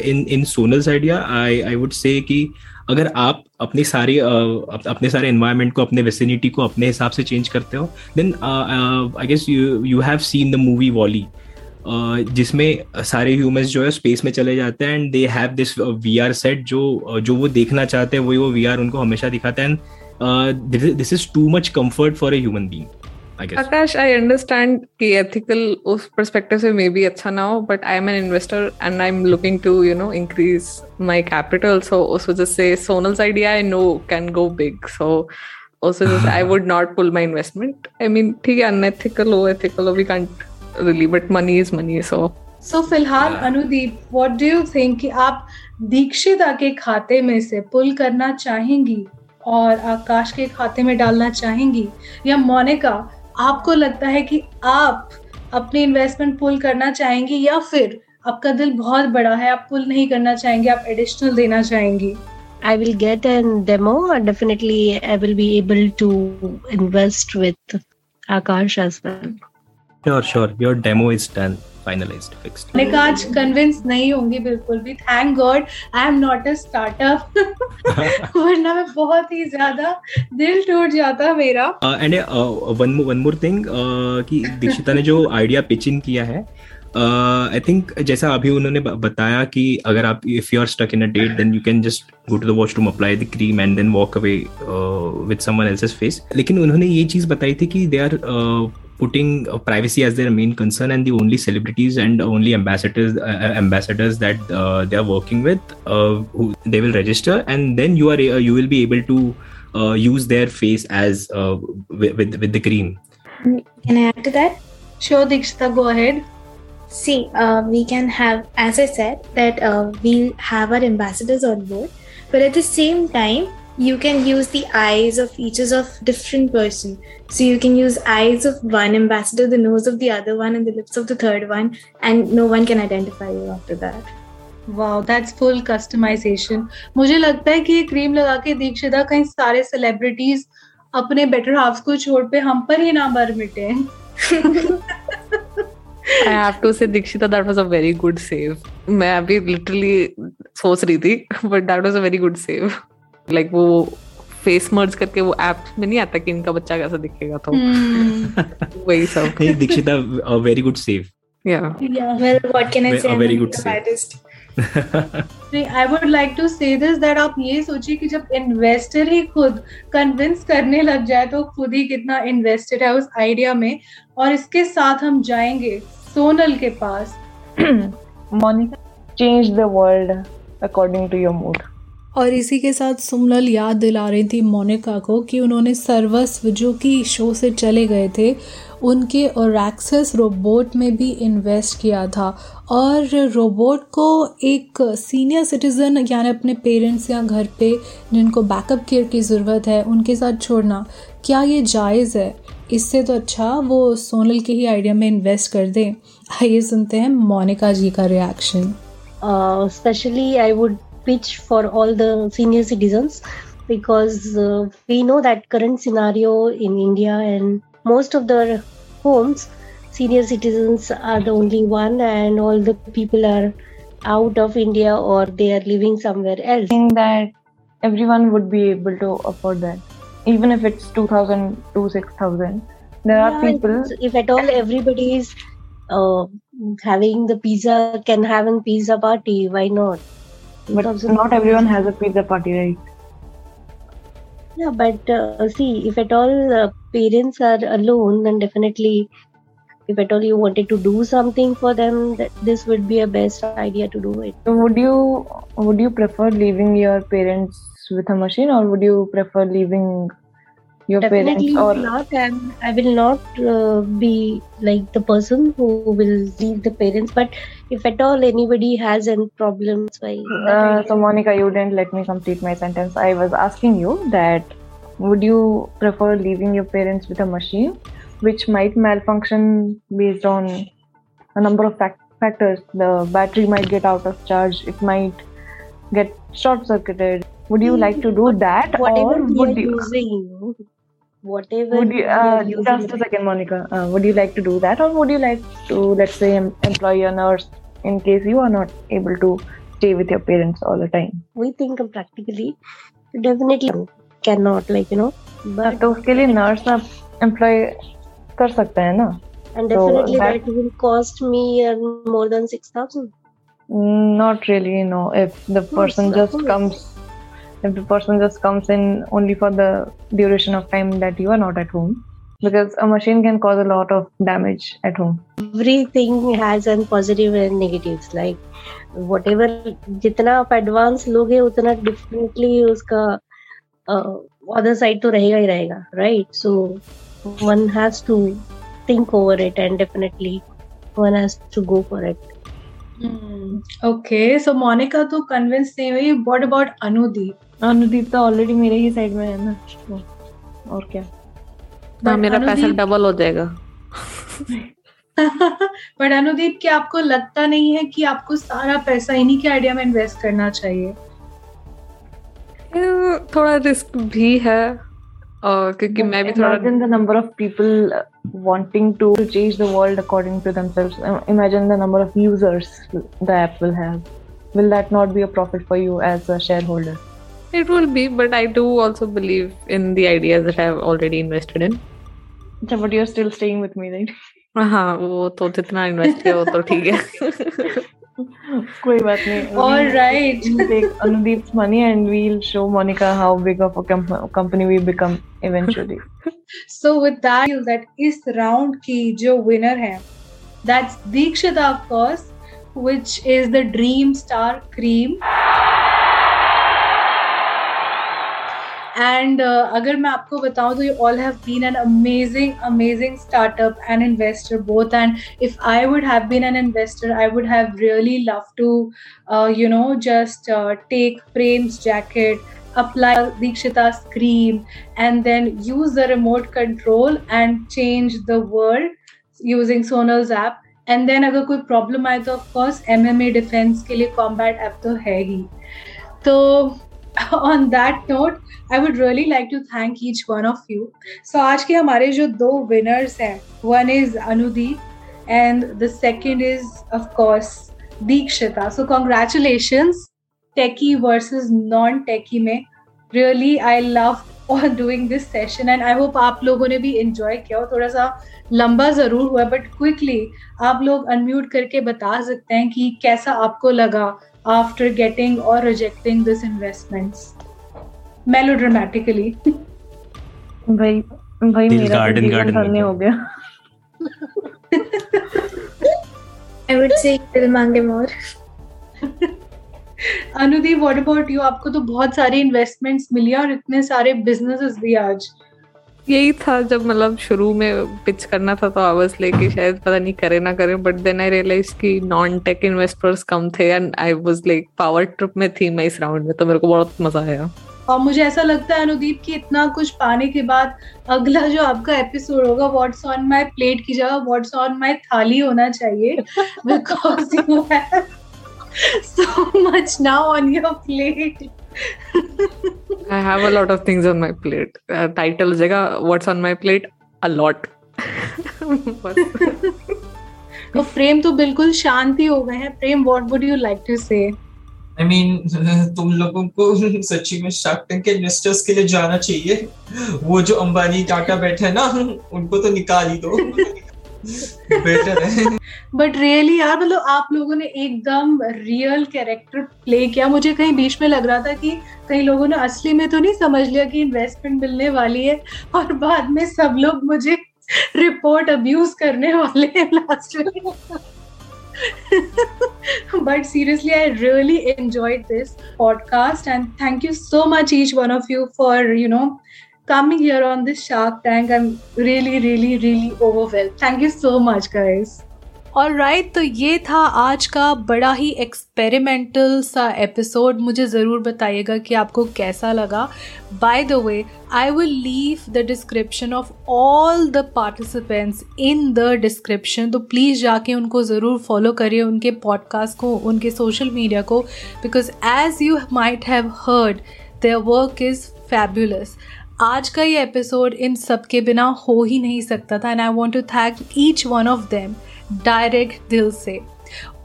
in in Sonal's idea I I would say कि अगर आप अपने सारे अपने सारे एनवायरनमेंट को, अपने वेसिनिटी को अपने हिसाब से चेंज करते हो then I guess you you have seen the movie volley जिसमें सारे ह्यूमंस जो है स्पेस में चले जाते हैं and they have this V R set जो जो वो देखना चाहते हैं, वही वो वी आर उनको हमेशा दिखाता है this is too much comfort for a human guess Akash I understand कि एथिकल उस पर्सपेक्टिव से मे बी अच्छा ना हो but I am an investor and I am looking to you know increase my capital so उस वजह से Sonal's idea I know can go big so उस वजह से I would not pull my investment I mean ठीक है unethical हो ethical हो we can't really but money is money so. So फ़िलहाल Anudeep what do you think कि आप दीक्षिता के खाते में से पुल करना चाहेंगी और आकाश के खाते में डालना चाहेंगी? या मोनिका आपको लगता है कि आप अपनी इन्वेस्टमेंट पुल करना चाहेंगी या फिर आपका दिल बहुत बड़ा है आप पुल नहीं करना चाहेंगे आप एडिशनल देना चाहेंगी I will get a demo and definitely I will be able to invest with Akash as well. Sure, sure. Your demo is done, finalized, fixed. मैंने कहा आज कन्विंस नहीं होंगी बिल्कुल भी। Thank God I am not a startup वरना मैं बहुत ही ज़्यादा दिल टूट जाता मेरा। And one one more thing कि दीक्षिता ने जो आइडिया पिच किया है आई थिंक जैसा अभी उन्होंने बताया कि अगर आप if you are stuck in a date then you can just go to the washroom apply the cream and then walk away with someone else's face लेकिन उन्होंने ये चीज़ बताई थी कि they are putting uh, privacy as their main concern and the only celebrities and only ambassadors uh, ambassadors that uh, they are working with uh, who they will register and then you are uh, you will be able to uh, use their face as uh, with, with with the cream Can I add to that? Sure, Dikshita, go ahead. See, uh, we can have, as I said, that uh, we'll have our ambassadors on board, but at the same time, you can use the eyes of each of different person. So you can use eyes of one ambassador, the nose of the other one, and the lips of the third one, and no one can identify you after that. Wow that's full customization मुझे लगता है कि ये cream लगा के दीक्षिता कहीं सारे celebrities अपने बेटर हाफ्स को छोड़ पे हम पर ही ना मर मिटे I have to say, Dikshita, that was a very good save. मैं अभी literally सोच रही थी, but that was a very good Like वो फेस मर्ज करके वो ऐप में नहीं आता कि इनका बच्चा कैसा दिखेगा तो? हम्म। वही सब। दीक्षिता वेरी गुड सेव से आप ये सोचिए कि जब इन्वेस्टर ही खुद कन्विंस करने लग जाए तो खुद ही कितना इन्वेस्टेड है उस आइडिया में और इसके साथ हम जाएँगे सोनल के पास। Monika change the world according to your mood और इसी के साथ सुमलल याद दिला रही थी मोनिका को कि उन्होंने सर्वस्व जो कि शो से चले गए थे, उनके और एक्सेस रोबोट में भी इन्वेस्ट किया था। और रोबोट को एक सीनियर सिटीज़न यानी अपने पेरेंट्स या घर पे जिनको बैकअप केयर की ज़रूरत है, उनके साथ छोड़ना, क्या ये जायज़ है? इससे तो अच्छा वो सोनल के ही आइडिया में इन्वेस्ट कर दें। आइए सुनते हैं मोनिका जी का reaction. Specially I would pitch for all the senior citizens because uh, we know that current scenario in India and most of the homes, senior citizens are the only one, and all the people are out of India or they are living somewhere else. I think that everyone would be able to afford that, even if it's 2000 to 6000. There are people. if- If at all everybody is uh, having the pizza, can have a pizza party, why not? But also not everyone has a pizza party, right? Yeah, but uh, see, if at all uh, parents are alone, then definitely, if at all you wanted to do something for them, that this would be a best idea to do it. So would you would you prefer leaving your parents with a machine, or would you prefer leaving your definitely parents or not. I'm, I will not uh, be like the person who will leave the parents. But if at all anybody has any problems, why? Uh, so Monica, you didn't let me complete my sentence. I was asking you that would you prefer leaving your parents with a machine which might malfunction based on a number of fac- factors? The battery might get out of charge. It might get short circuited. Would you like to do that, whatever or would you? using, whatever Would you, we are uh, using just a second, Monica. Uh, would you like to do that, or would you like to, let's say, em- employ a nurse in case you are not able to stay with your parents all the time? we think of practically, definitely cannot like you know. But तो उसके लिए nurse आप employ कर सकते हैं ना and So definitely that- that will cost me uh, more than six thousand. not really no if the person of just course. comes if the person just comes in only for the duration of time that you are not at home because a machine can cause a lot of damage at home everything has an positive and negatives like whatever जितना आप advance लोगे उतना differently उसका other side तो रहेगा ही रहेगा right so one has to think over it and definitely one has to go for it Okay so Monika तो convince नहीं हुई. व्हाट अबाउट अनुदीप अनुदीप तो ऑलरेडी मेरे ही साइड में है ना. और क्या? हाँ मेरा पैसा डबल हो जाएगा. बट अनुदीप क्या आपको लगता नहीं है कि आपको सारा पैसा इन्हीं के आइडिया में इन्वेस्ट करना चाहिए? थोड़ा रिस्क भी है. क्योंकि मैं भी थोड़ा imagine the number of people uh, wanting to change the world according to themselves Uh, imagine the number of users the app will have will that not be a profit for you as a shareholder It will be, but I do also believe in the ideas that I've already invested in. अच्छा but you're still staying with me right हाँ वो तो जितना invest किया वो तो ठीक है कोई बात नहीं all right Anudeep money and will show Monika how big of a company we become eventually so with that that इस राउंड की जो विनर है that's Dikshita of course which is the dream star cream and अगर मैं आपको बताऊँ तो you all have been an amazing amazing startup and investor both and if I would have been an investor I would have really love to you know just uh, take Prem's jacket apply Dikshita's cream and then use the remote control and change the world using Sonal's app. And then अगर कोई problem आए तो of course MMA defence के लिए combat app तो है ही। तो on that note I would really like to thank each one of you so आज के हमारे जो दो winners हैं one is Anudeep and the second is of course Dikshita so congratulations techie versus non techie में really I love on doing this session and I hope आप लोगों ने भी enjoy किया हो थोड़ा सा लंबा ज़रूर हुआ बट क्विकली आप लोग अनम्यूट करके बता सकते हैं कि कैसा आपको लगा और रिजेक्टिंग दिस इन्वेस्टमेंट्स मेलोड्रामेटिकली भाई भाई दिल मेरा तो garden, garden हो हो गया। I would say Dil Mange More. Anudeep what about you आपको तो बहुत सारी इन्वेस्टमेंट्स मिली और इतने सारे बिजनेसेस भी आज। यही था जब मतलब शुरू में पिच करना था तो आवाज़ लेके शायद पता नहीं करे ना करे बट देन आई रियलाइज़ कि नॉन टेक इन्वेस्टर्स कम थे and I was like power trip में थी मैं इस राउंड में तो मेरे को बहुत मज़ा आया। और मुझे ऐसा लगता है अनुदीप कि इतना कुछ पाने के बाद अगला जो आपका एपिसोड होगा व्हाट्स ऑन माय प्लेट की जगह व्हाट्स ऑन माय थाली होना चाहिए। Because you have so much now on your plate I have a lot of things on my plate. Uh, title जगह What's on my plate? A lot. तो प्रेम तो बिल्कुल शांति हो गए हैं Prem what would you like to say I mean तुम लोगों को सच्ची में शार्क टैंक के इन्वेस्टर्स के लिए जाना चाहिए वो जो अंबानी टाटा बैठे हैं ना उनको तो निकाल ही दो बेटर है। बट रियली यार मतलब आप लोगों ने एकदम रियल कैरेक्टर प्ले किया। मुझे कहीं बीच में लग रहा था कि कई लोगों ने असली में तो नहीं समझ लिया कि इन्वेस्टमेंट मिलने वाली है, और बाद में सब लोग मुझे रिपोर्ट अब्यूज करने वाले हैं लास्ट में। But seriously, i really enjoyed this podcast, and thank you so much each one of you for, you know coming here on this shark tank, i'm really really really overwhelmed. Thank you so much, guys. और right तो ये था आज का बड़ा ही experimental सा episode मुझे ज़रूर बताइएगा कि आपको कैसा लगा। By the way I will leave the description of all the participants in the description तो प्लीज़ जाके उनको ज़रूर फॉलो करिए उनके पॉडकास्ट को, उनके सोशल मीडिया को। Because as you might have heard their work is fabulous आज का ये एपिसोड इन सब के बिना हो ही नहीं सकता था and I want to thank each one of them direct दिल से.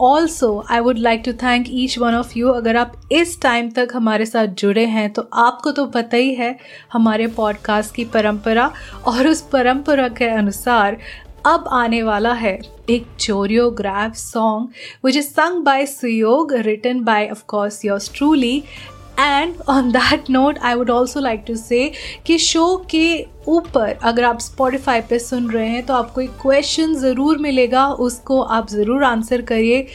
Also I would like to thank each one of you अगर आप इस टाइम तक हमारे साथ जुड़े हैं तो आपको तो पता ही है हमारे पॉडकास्ट की परंपरा और उस परंपरा के अनुसार अब आने वाला है एक choreograph song which is sung by Suyog written by course yours truly and on that note I would also like to say कि शो के ऊपर अगर आप स्पॉटिफाई पे सुन रहे हैं तो आपको एक क्वेश्चन ज़रूर मिलेगा, उसको आप ज़रूर आंसर करिए।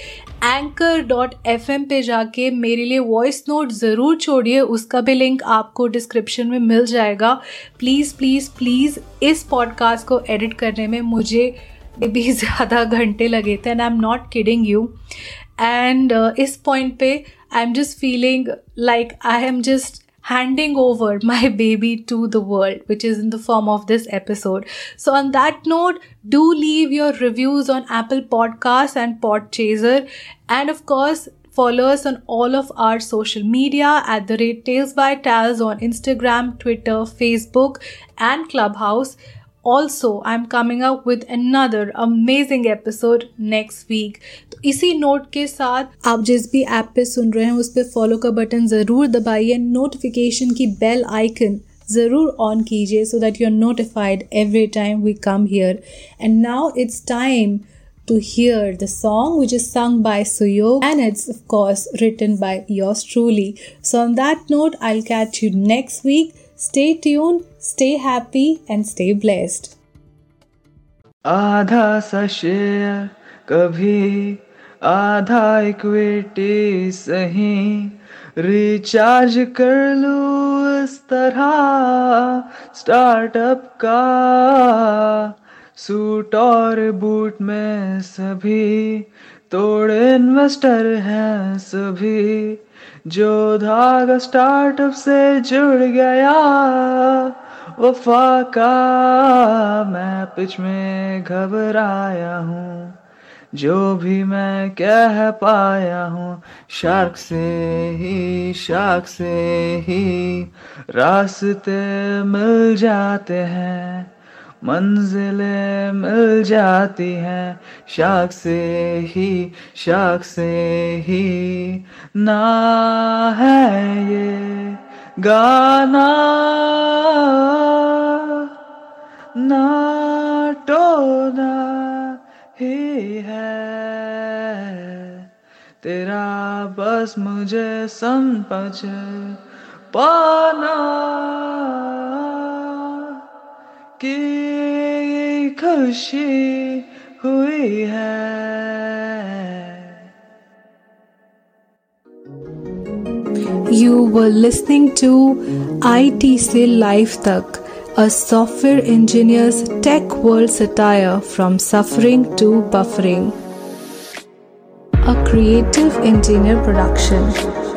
एंकर डॉट एफ़ एम पे जाके मेरे लिए वॉइस नोट ज़रूर छोड़िए, उसका भी लिंक आपको डिस्क्रिप्शन में मिल जाएगा। प्लीज़ प्लीज़ प्लीज़ इस पॉडकास्ट को एडिट करने में मुझे भी ज़्यादा घंटे लगे थे and I am not kidding you and इस पॉइंट पे I'm just feeling like I am just handing over my baby to the world, which is in the form of this episode. So, on that note, do leave your reviews on Apple Podcasts and Podchaser. And of course, follow us on all of our social media at the rate Tales by Tales on Instagram, Twitter, Facebook, and Clubhouse. Also I am coming up with another amazing episode next week तो इसी note के साथ आप जिस भी app पे सुन रहे हैं उस पर फॉलो का बटन ज़रूर दबाइए नोटिफिकेशन की बेल आइकन ज़रूर ऑन कीजिए so that you are notified every time we come here and now it's time to hear the song which is sung by Suyog and it's of course written by yours truly. So on that note, I'll catch you next week. Stay tuned, stay happy and stay blessed. आधा सा share कभी आधा equity सही recharge कर लूँ इस तरह startup का सूट और बूट में सभी तोड़े इन्वेस्टर हैं सभी जो धागा स्टार्टअप से जुड़ गया, वफा का मैं पिच में घबराया हूँ। जो भी मैं कह पाया हूँ, शार्क से ही, शार्क से ही रास्ते मिल जाते हैं। मंजिलें मिल जाती हैं। शाख से ही, शाख से ही ना है ये गाना। ना टोना ही है। तेरा बस मुझे समझ पाना। की खुशी हुई है You were listening to IT से Life तक, a software engineer's tech world satire from suffering to buffering. A creative engineer production.